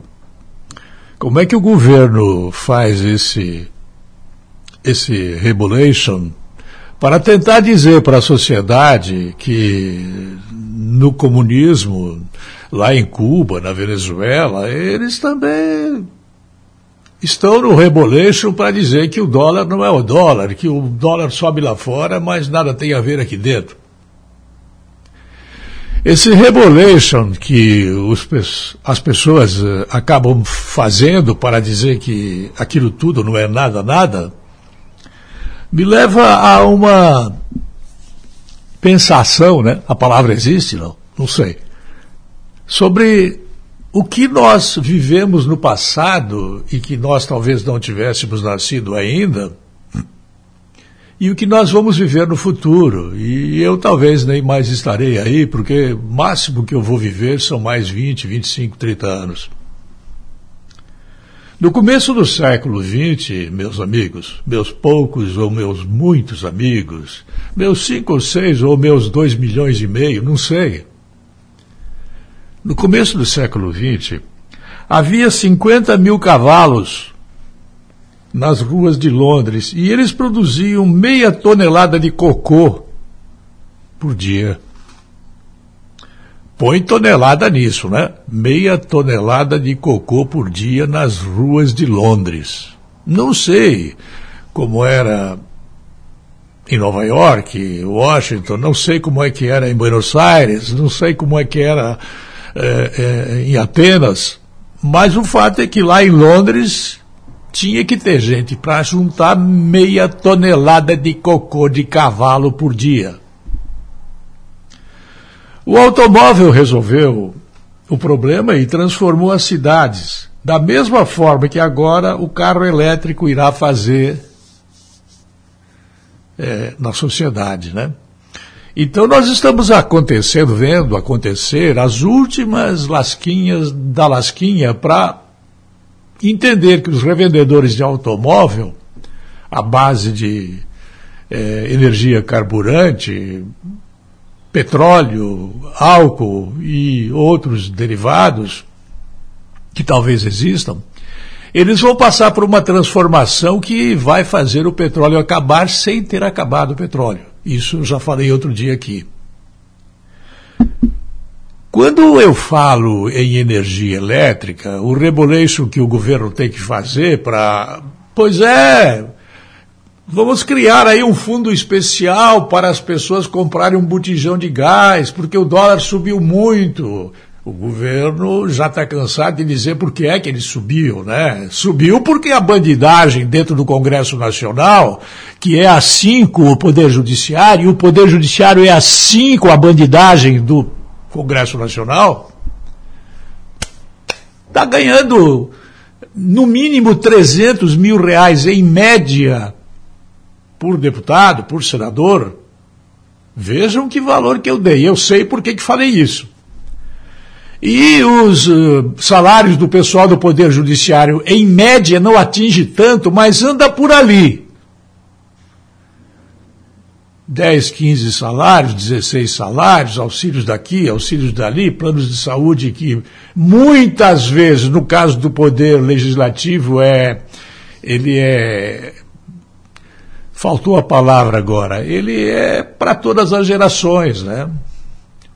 como é que o governo faz esse, esse regulation para tentar dizer para a sociedade que no comunismo, lá em Cuba, na Venezuela, eles também estão no reboleixo para dizer que o dólar não é o dólar, que o dólar sobe lá fora, mas nada tem a ver aqui dentro. Esse rebolation que os, as pessoas uh, acabam fazendo para dizer que aquilo tudo não é nada, nada, me leva a uma pensação, né? A palavra existe, não? Não sei. Sobre o que nós vivemos no passado e que nós talvez não tivéssemos nascido ainda e o que nós vamos viver no futuro. E eu talvez nem mais estarei aí, porque o máximo que eu vou viver são mais 20, 25, 30 anos. No começo do século XX, meus amigos, meus poucos ou meus muitos amigos, meus cinco ou seis ou meus dois milhões e meio, não sei. No começo do século XX, havia 50 mil cavalos nas ruas de Londres e eles produziam meia tonelada de cocô por dia. Põe tonelada nisso, né? Meia tonelada de cocô por dia nas ruas de Londres. Não sei como era em Nova York, Washington, não sei como é que era em Buenos Aires, não sei como é que era é, é, em Atenas, mas o fato é que lá em Londres tinha que ter gente para juntar meia tonelada de cocô de cavalo por dia. O automóvel resolveu o problema e transformou as cidades, da mesma forma que agora o carro elétrico irá fazer é, na sociedade, né? Então nós estamos acontecendo, vendo acontecer as últimas lasquinhas da lasquinha para entender que os revendedores de automóvel, à base de é, energia carburante, petróleo, álcool e outros derivados que talvez existam, eles vão passar por uma transformação que vai fazer o petróleo acabar sem ter acabado o petróleo. Isso eu já falei outro dia aqui. Quando eu falo em energia elétrica, o reboleixo que o governo tem que fazer para. Pois é, vamos criar aí um fundo especial para as pessoas comprarem um botijão de gás, porque o dólar subiu muito. O governo já está cansado de dizer por que é que ele subiu, né? Subiu porque a bandidagem dentro do Congresso Nacional, que é assim com o Poder Judiciário, e o Poder Judiciário é assim com a bandidagem do Congresso Nacional, está ganhando no mínimo 300 mil reais em média por deputado, por senador. Vejam que valor que eu dei. Eu sei por que, que falei isso. E os uh, salários do pessoal do Poder Judiciário, em média, não atinge tanto, mas anda por ali. 10, 15 salários, 16 salários, auxílios daqui, auxílios dali, planos de saúde que muitas vezes, no caso do poder legislativo, é ele é faltou a palavra agora, ele é para todas as gerações, né?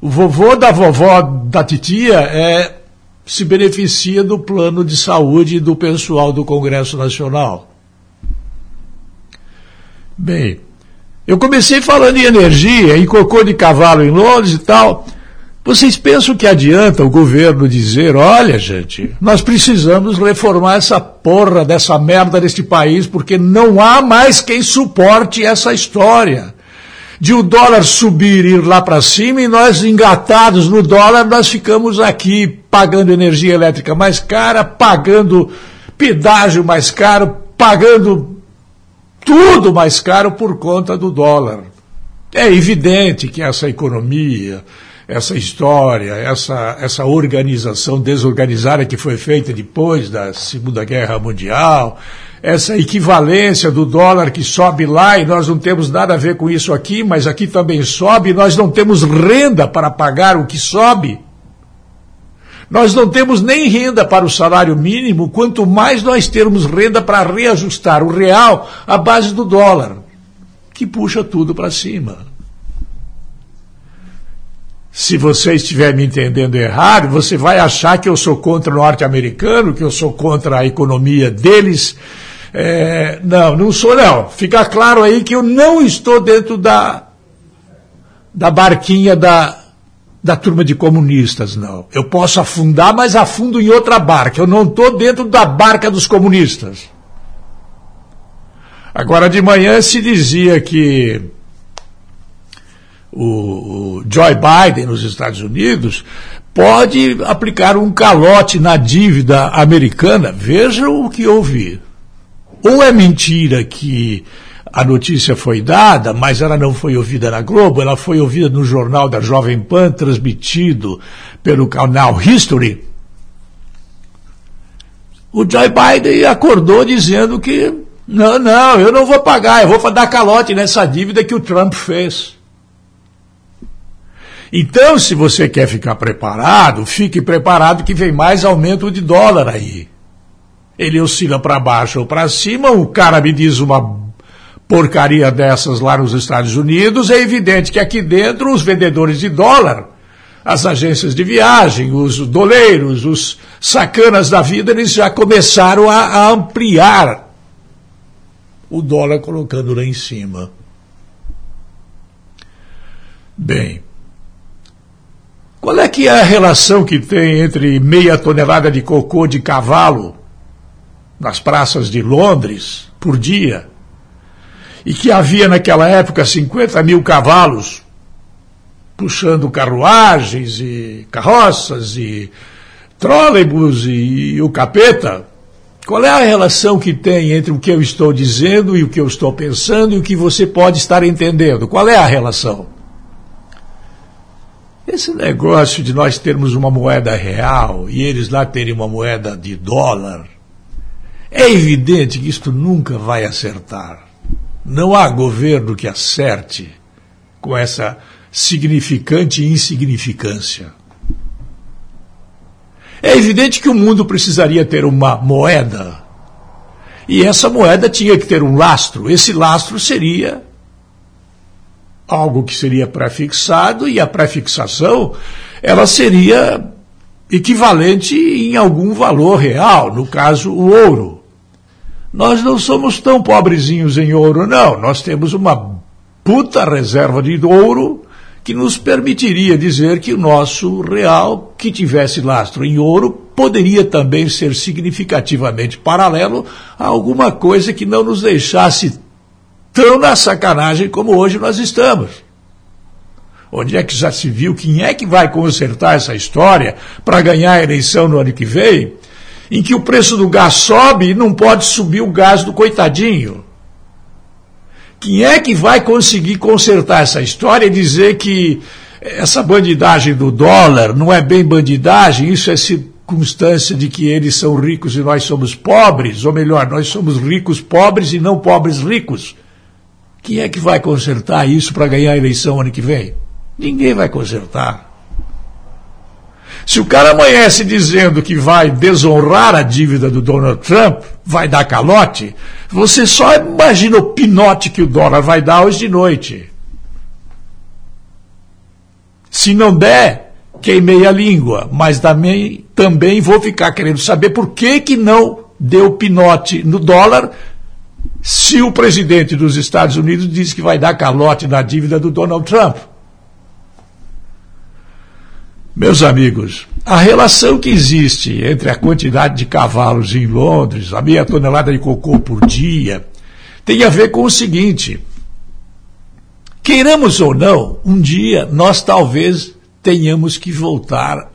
O vovô da vovó da titia é se beneficia do plano de saúde do pessoal do Congresso Nacional. Bem, eu comecei falando em energia, em cocô de cavalo em Londres e tal. Vocês pensam que adianta o governo dizer, olha, gente, nós precisamos reformar essa porra dessa merda deste país, porque não há mais quem suporte essa história. De o dólar subir e ir lá para cima e nós engatados no dólar, nós ficamos aqui pagando energia elétrica mais cara, pagando pedágio mais caro, pagando tudo mais caro por conta do dólar. É evidente que essa economia essa história, essa, essa organização desorganizada que foi feita depois da Segunda Guerra Mundial, essa equivalência do dólar que sobe lá e nós não temos nada a ver com isso aqui, mas aqui também sobe, nós não temos renda para pagar o que sobe. Nós não temos nem renda para o salário mínimo, quanto mais nós termos renda para reajustar o real à base do dólar, que puxa tudo para cima. Se você estiver me entendendo errado, você vai achar que eu sou contra o norte-americano, que eu sou contra a economia deles. É, não, não sou não. Fica claro aí que eu não estou dentro da, da barquinha da, da turma de comunistas, não. Eu posso afundar, mas afundo em outra barca. Eu não estou dentro da barca dos comunistas. Agora de manhã se dizia que o, Joe Biden nos Estados Unidos pode aplicar um calote na dívida americana. Veja o que ouvi. Ou é mentira que a notícia foi dada, mas ela não foi ouvida na Globo, ela foi ouvida no jornal da Jovem Pan, transmitido pelo canal History. O Joe Biden acordou dizendo que não, não, eu não vou pagar, eu vou dar calote nessa dívida que o Trump fez. Então, se você quer ficar preparado, fique preparado que vem mais aumento de dólar aí. Ele oscila para baixo ou para cima, o cara me diz uma porcaria dessas lá nos Estados Unidos, é evidente que aqui dentro os vendedores de dólar, as agências de viagem, os doleiros, os sacanas da vida, eles já começaram a, a ampliar o dólar colocando lá em cima. Bem, qual é que é a relação que tem entre meia tonelada de cocô de cavalo nas praças de Londres por dia e que havia naquela época 50 mil cavalos puxando carruagens e carroças e trólebus e, e o capeta? Qual é a relação que tem entre o que eu estou dizendo e o que eu estou pensando e o que você pode estar entendendo? Qual é a relação? Esse negócio de nós termos uma moeda real e eles lá terem uma moeda de dólar, é evidente que isto nunca vai acertar. Não há governo que acerte com essa significante insignificância. É evidente que o mundo precisaria ter uma moeda. E essa moeda tinha que ter um lastro. Esse lastro seria algo que seria prefixado e a prefixação ela seria equivalente em algum valor real, no caso o ouro. Nós não somos tão pobrezinhos em ouro, não. Nós temos uma puta reserva de ouro que nos permitiria dizer que o nosso real, que tivesse lastro em ouro, poderia também ser significativamente paralelo a alguma coisa que não nos deixasse tão na sacanagem como hoje nós estamos. Onde é que já se viu quem é que vai consertar essa história para ganhar a eleição no ano que vem, em que o preço do gás sobe e não pode subir o gás do coitadinho? Quem é que vai conseguir consertar essa história e dizer que essa bandidagem do dólar não é bem bandidagem, isso é circunstância de que eles são ricos e nós somos pobres, ou melhor, nós somos ricos pobres e não pobres ricos? Quem é que vai consertar isso para ganhar a eleição ano que vem? Ninguém vai consertar. Se o cara amanhece dizendo que vai desonrar a dívida do Donald Trump, vai dar calote, você só imagina o pinote que o dólar vai dar hoje de noite. Se não der, queimei a língua, mas também, também vou ficar querendo saber por que, que não deu pinote no dólar se o presidente dos Estados Unidos diz que vai dar calote na dívida do Donald Trump. Meus amigos, a relação que existe entre a quantidade de cavalos em Londres, a meia tonelada de cocô por dia, tem a ver com o seguinte: queiramos ou não, um dia nós talvez tenhamos que voltar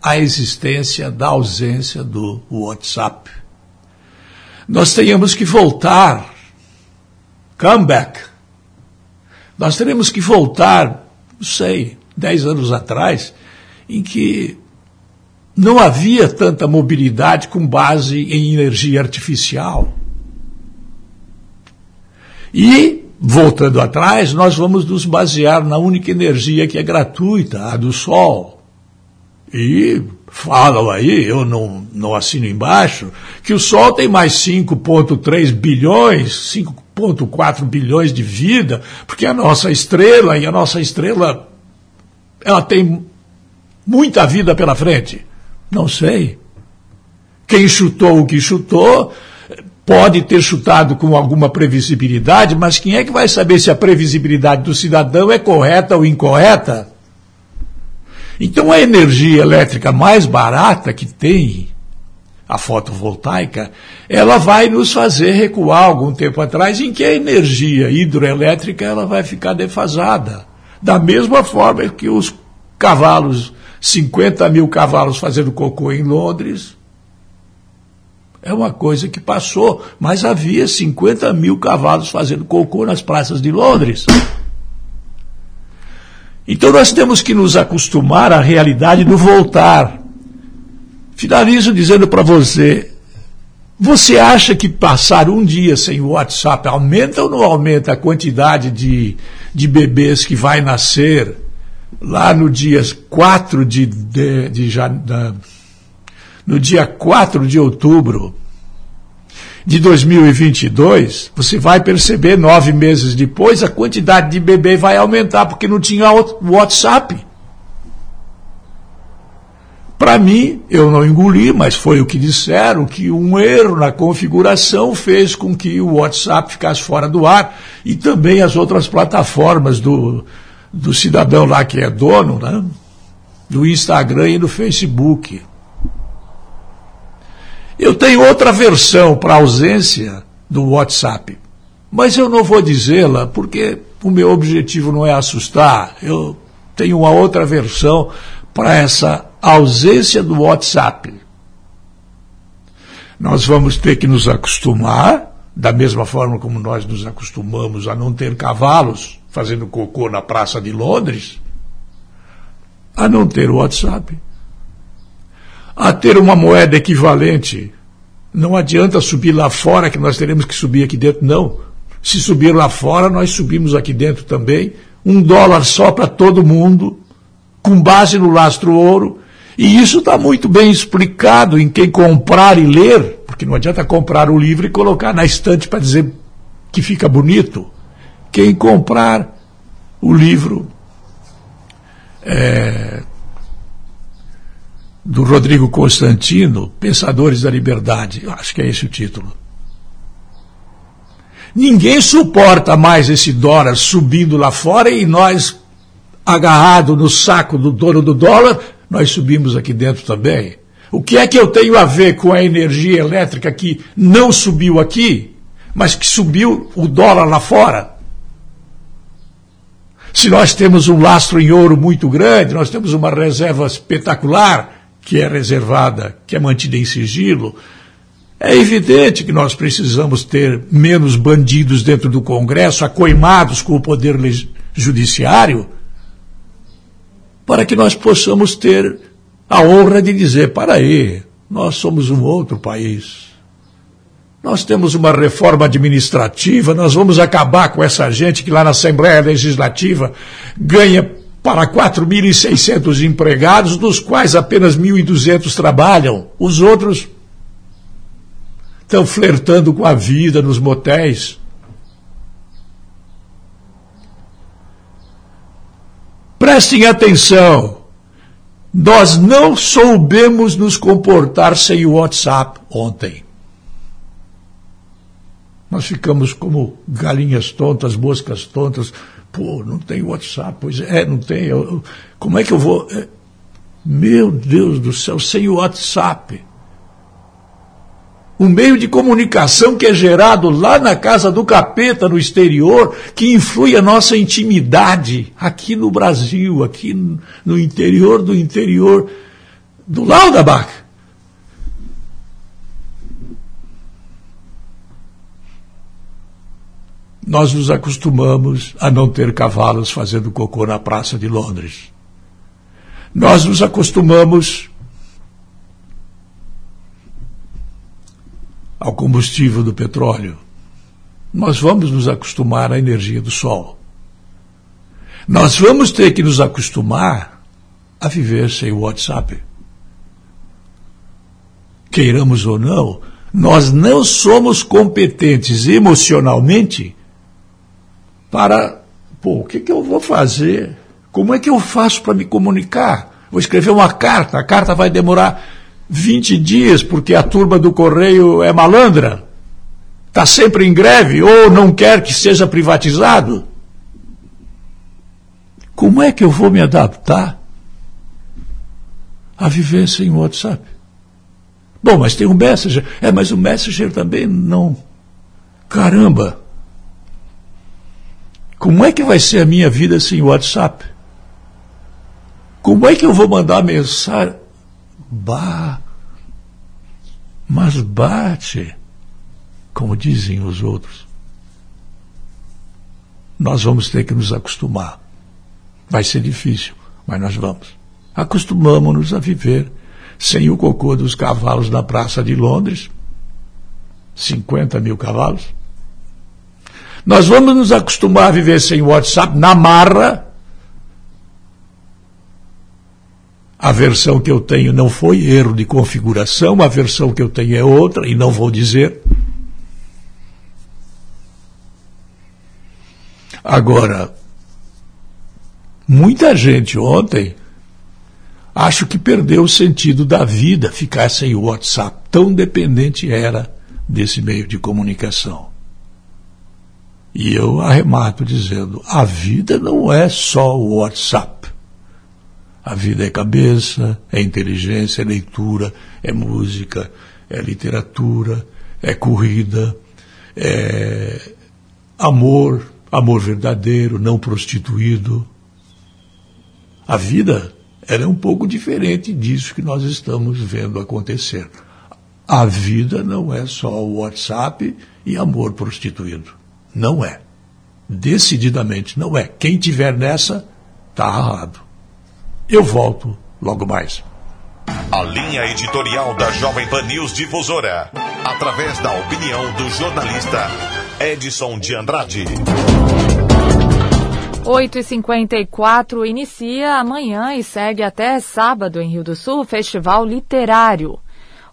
à existência da ausência do WhatsApp nós tenhamos que voltar, come back. Nós teremos que voltar, não sei, dez anos atrás, em que não havia tanta mobilidade com base em energia artificial. E, voltando atrás, nós vamos nos basear na única energia que é gratuita, a do Sol. E falam aí, eu não, não assino embaixo, que o Sol tem mais 5,3 bilhões, 5,4 bilhões de vida, porque a nossa estrela, e a nossa estrela, ela tem muita vida pela frente. Não sei. Quem chutou o que chutou, pode ter chutado com alguma previsibilidade, mas quem é que vai saber se a previsibilidade do cidadão é correta ou incorreta? Então a energia elétrica mais barata que tem, a fotovoltaica, ela vai nos fazer recuar algum tempo atrás em que a energia hidroelétrica ela vai ficar defasada. Da mesma forma que os cavalos, 50 mil cavalos fazendo cocô em Londres, é uma coisa que passou, mas havia 50 mil cavalos fazendo cocô nas praças de Londres. Então nós temos que nos acostumar à realidade do voltar. Finalizo dizendo para você: você acha que passar um dia sem o WhatsApp aumenta ou não aumenta a quantidade de, de bebês que vai nascer lá no dia 4 de, de, de, no dia 4 de outubro de 2022, você vai perceber nove meses depois a quantidade de bebê vai aumentar, porque não tinha WhatsApp. Para mim, eu não engoli, mas foi o que disseram, que um erro na configuração fez com que o WhatsApp ficasse fora do ar e também as outras plataformas do, do cidadão lá que é dono, né? do Instagram e do Facebook. Eu tenho outra versão para a ausência do WhatsApp, mas eu não vou dizê-la porque o meu objetivo não é assustar. Eu tenho uma outra versão para essa ausência do WhatsApp. Nós vamos ter que nos acostumar, da mesma forma como nós nos acostumamos a não ter cavalos fazendo cocô na Praça de Londres, a não ter o WhatsApp a ter uma moeda equivalente. Não adianta subir lá fora que nós teremos que subir aqui dentro, não. Se subir lá fora, nós subimos aqui dentro também. Um dólar só para todo mundo, com base no lastro ouro. E isso está muito bem explicado em quem comprar e ler, porque não adianta comprar o livro e colocar na estante para dizer que fica bonito. Quem comprar o livro é, do Rodrigo Constantino, Pensadores da Liberdade. Eu acho que é esse o título. Ninguém suporta mais esse dólar subindo lá fora e nós, agarrado no saco do dono do dólar, nós subimos aqui dentro também. O que é que eu tenho a ver com a energia elétrica que não subiu aqui, mas que subiu o dólar lá fora? Se nós temos um lastro em ouro muito grande, nós temos uma reserva espetacular, que é reservada, que é mantida em sigilo, é evidente que nós precisamos ter menos bandidos dentro do Congresso, acoimados com o poder judiciário, para que nós possamos ter a honra de dizer: para aí, nós somos um outro país. Nós temos uma reforma administrativa, nós vamos acabar com essa gente que lá na Assembleia Legislativa ganha para 4.600 empregados, dos quais apenas 1.200 trabalham. Os outros estão flertando com a vida nos motéis. Prestem atenção. Nós não soubemos nos comportar sem o WhatsApp ontem. Nós ficamos como galinhas tontas, moscas tontas, Pô, não tem WhatsApp. Pois é, não tem. Eu, eu, como é que eu vou. É, meu Deus do céu, sem o WhatsApp. Um meio de comunicação que é gerado lá na casa do capeta no exterior, que influi a nossa intimidade aqui no Brasil, aqui no interior do interior do Lauderbach. Nós nos acostumamos a não ter cavalos fazendo cocô na Praça de Londres. Nós nos acostumamos ao combustível do petróleo. Nós vamos nos acostumar à energia do sol. Nós vamos ter que nos acostumar a viver sem o WhatsApp. Queiramos ou não, nós não somos competentes emocionalmente para, pô, o que, que eu vou fazer? Como é que eu faço para me comunicar? Vou escrever uma carta, a carta vai demorar 20 dias porque a turma do correio é malandra, está sempre em greve ou não quer que seja privatizado. Como é que eu vou me adaptar a viver sem o WhatsApp? Bom, mas tem o Messenger. É, mas o Messenger também não. Caramba! Como é que vai ser a minha vida sem WhatsApp? Como é que eu vou mandar mensagem? Bah! Mas bate, como dizem os outros. Nós vamos ter que nos acostumar. Vai ser difícil, mas nós vamos. Acostumamos-nos a viver sem o cocô dos cavalos na Praça de Londres 50 mil cavalos. Nós vamos nos acostumar a viver sem WhatsApp na marra. A versão que eu tenho não foi erro de configuração, a versão que eu tenho é outra, e não vou dizer. Agora, Muita gente ontem acho que perdeu o sentido da vida ficar sem o WhatsApp. Tão dependente era desse meio de comunicação. E eu arremato dizendo: a vida não é só o WhatsApp. A vida é cabeça, é inteligência, é leitura, é música, é literatura, é corrida, é amor, amor verdadeiro, não prostituído, a vida ela é um pouco diferente disso que nós estamos vendo acontecer. A vida não é só o WhatsApp e amor prostituído. Não é. Decididamente não é. Quem tiver nessa, está errado. Eu volto logo mais. A linha editorial da Jovem Pan News Difusora, através da opinião do jornalista Edson de Andrade. 8h54 inicia amanhã e segue até sábado em Rio do Sul o Festival Literário.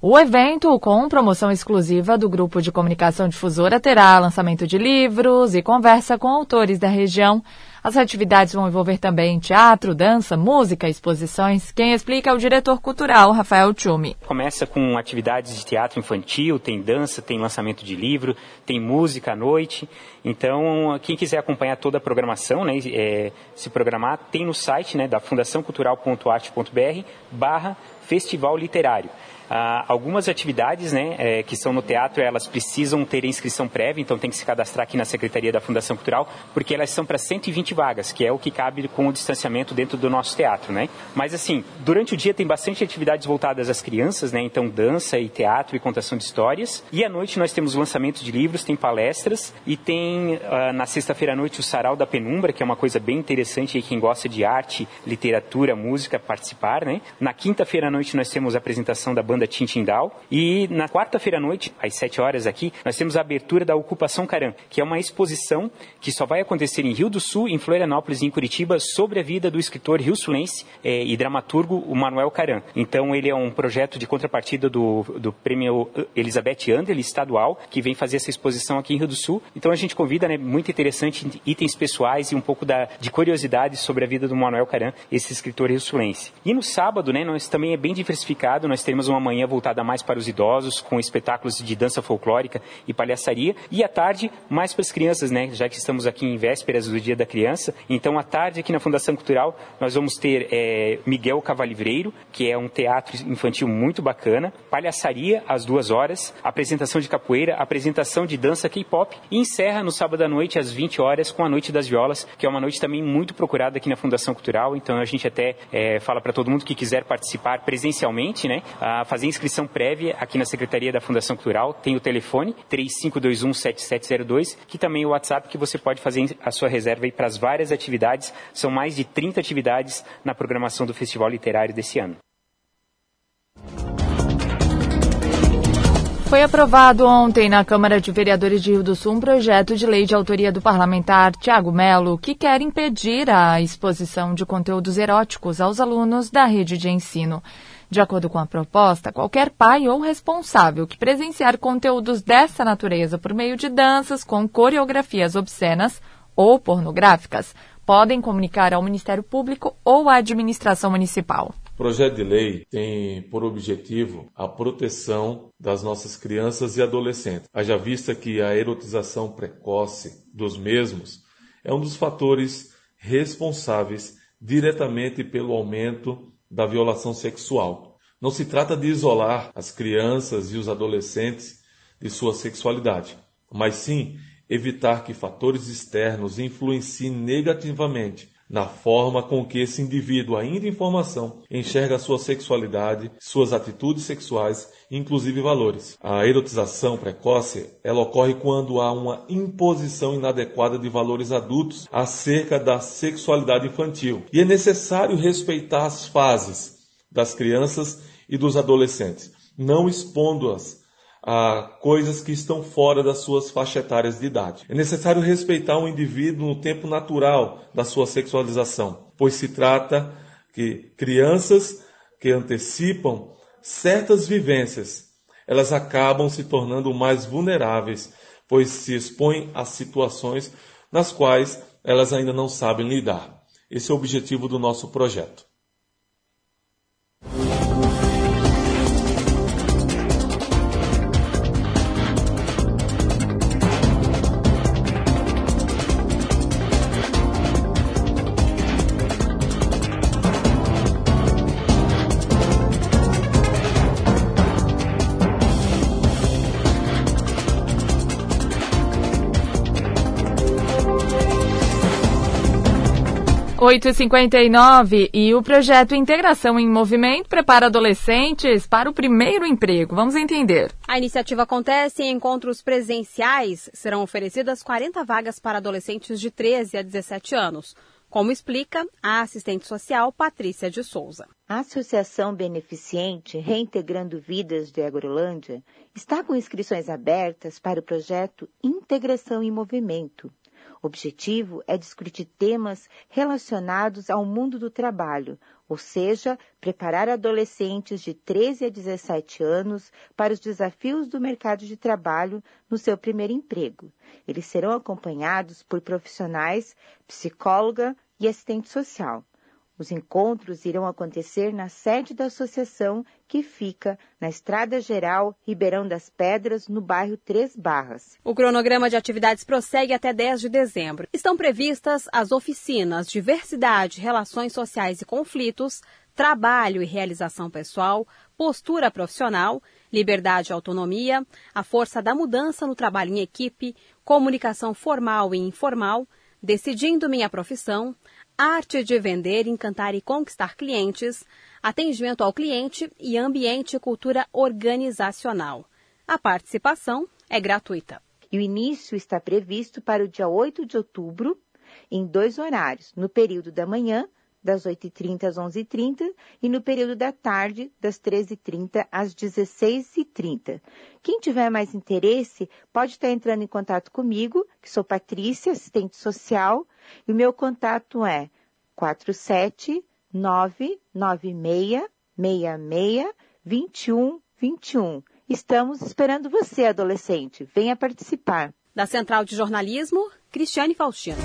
O evento, com promoção exclusiva do Grupo de Comunicação Difusora, terá lançamento de livros e conversa com autores da região as atividades vão envolver também teatro, dança, música, exposições. Quem explica é o diretor cultural, Rafael Tchumi. Começa com atividades de teatro infantil, tem dança, tem lançamento de livro, tem música à noite. Então, quem quiser acompanhar toda a programação, né, é, se programar, tem no site né, da fundaçãocultural.arte.br barra Festival Literário. Ah, algumas atividades né, é, que são no teatro, elas precisam ter inscrição prévia, então tem que se cadastrar aqui na Secretaria da Fundação Cultural, porque elas são para 120 vagas, que é o que cabe com o distanciamento dentro do nosso teatro. Né? Mas assim, durante o dia tem bastante atividades voltadas às crianças, né? então dança e teatro e contação de histórias. E à noite nós temos lançamento de livros, tem palestras e tem ah, na sexta-feira à noite o Sarau da Penumbra, que é uma coisa bem interessante e quem gosta de arte, literatura, música participar. Né? Na quinta-feira à noite nós temos a apresentação da banda banda Tintindal. E na quarta-feira à noite, às 7 horas aqui, nós temos a abertura da Ocupação Caram, que é uma exposição que só vai acontecer em Rio do Sul, em Florianópolis e em Curitiba sobre a vida do escritor rio-sulense eh, e dramaturgo o Manuel Caram. Então ele é um projeto de contrapartida do, do prêmio Elizabeth Andel estadual, que vem fazer essa exposição aqui em Rio do Sul. Então a gente convida, né, muito interessante, itens pessoais e um pouco da, de curiosidade sobre a vida do Manuel Caram, esse escritor rio-sulense. E no sábado, né, nós também é bem diversificado, nós teremos uma manhã voltada mais para os idosos, com espetáculos de dança folclórica e palhaçaria, e à tarde mais para as crianças, né? Já que estamos aqui em vésperas do Dia da Criança. Então, à tarde, aqui na Fundação Cultural, nós vamos ter é, Miguel Cavalivreiro, que é um teatro infantil muito bacana, palhaçaria às duas horas, apresentação de capoeira, apresentação de dança K-pop, e encerra no sábado à noite, às 20 horas, com a Noite das Violas, que é uma noite também muito procurada aqui na Fundação Cultural. Então, a gente até é, fala para todo mundo que quiser participar presencialmente, né? A fazer fazer inscrição prévia aqui na Secretaria da Fundação Cultural. Tem o telefone 35217702, que também é o WhatsApp que você pode fazer a sua reserva para as várias atividades. São mais de 30 atividades na programação do Festival Literário desse ano. Foi aprovado ontem na Câmara de Vereadores de Rio do Sul um projeto de lei de autoria do parlamentar Tiago Melo que quer impedir a exposição de conteúdos eróticos aos alunos da rede de ensino. De acordo com a proposta, qualquer pai ou responsável que presenciar conteúdos dessa natureza por meio de danças com coreografias obscenas ou pornográficas podem comunicar ao Ministério Público ou à administração municipal. O projeto de lei tem por objetivo a proteção das nossas crianças e adolescentes. Haja vista que a erotização precoce dos mesmos é um dos fatores responsáveis diretamente pelo aumento da violação sexual. Não se trata de isolar as crianças e os adolescentes de sua sexualidade, mas sim evitar que fatores externos influenciem negativamente na forma com que esse indivíduo, ainda em formação, enxerga sua sexualidade, suas atitudes sexuais, inclusive valores. A erotização precoce, ela ocorre quando há uma imposição inadequada de valores adultos acerca da sexualidade infantil. E é necessário respeitar as fases das crianças e dos adolescentes, não expondo-as a coisas que estão fora das suas faixas etárias de idade. É necessário respeitar o indivíduo no tempo natural da sua sexualização, pois se trata que crianças que antecipam certas vivências, elas acabam se tornando mais vulneráveis, pois se expõem a situações nas quais elas ainda não sabem lidar. Esse é o objetivo do nosso projeto. 8h59 e o projeto Integração em Movimento prepara adolescentes para o primeiro emprego. Vamos entender. A iniciativa acontece em encontros presenciais. Serão oferecidas 40 vagas para adolescentes de 13 a 17 anos. Como explica a assistente social Patrícia de Souza. A Associação Beneficente Reintegrando Vidas de Agrolândia está com inscrições abertas para o projeto Integração em Movimento o objetivo é discutir temas relacionados ao mundo do trabalho, ou seja, preparar adolescentes de 13 a 17 anos para os desafios do mercado de trabalho no seu primeiro emprego. Eles serão acompanhados por profissionais, psicóloga e assistente social. Os encontros irão acontecer na sede da associação, que fica na Estrada Geral Ribeirão das Pedras, no bairro Três Barras. O cronograma de atividades prossegue até 10 de dezembro. Estão previstas as oficinas Diversidade, Relações Sociais e Conflitos, Trabalho e Realização Pessoal, Postura Profissional, Liberdade e Autonomia, a Força da Mudança no Trabalho em Equipe, Comunicação Formal e Informal, Decidindo Minha Profissão, arte de vender, encantar e conquistar clientes, atendimento ao cliente e ambiente e cultura organizacional. A participação é gratuita. E o início está previsto para o dia 8 de outubro, em dois horários, no período da manhã, das 8h30 às 11h30, e no período da tarde, das 13h30 às 16h30. Quem tiver mais interesse, pode estar entrando em contato comigo, que sou Patrícia, assistente social, e o meu contato é 47996662121. Estamos esperando você, adolescente. Venha participar. Da Central de Jornalismo, Cristiane Faustino.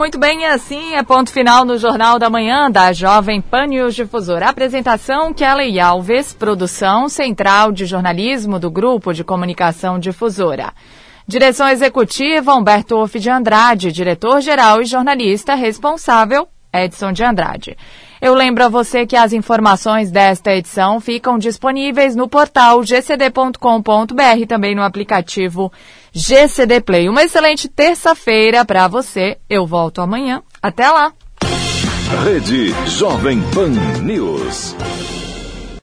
Muito bem, assim é ponto final no Jornal da Manhã da Jovem Pan News Difusora. Apresentação Kelly Alves, produção central de jornalismo do Grupo de Comunicação Difusora. Direção executiva Humberto Wolff de Andrade, diretor-geral e jornalista responsável Edson de Andrade. Eu lembro a você que as informações desta edição ficam disponíveis no portal gcd.com.br, também no aplicativo GCD Play. Uma excelente terça-feira para você. Eu volto amanhã. Até lá. Rede Jovem Pan News.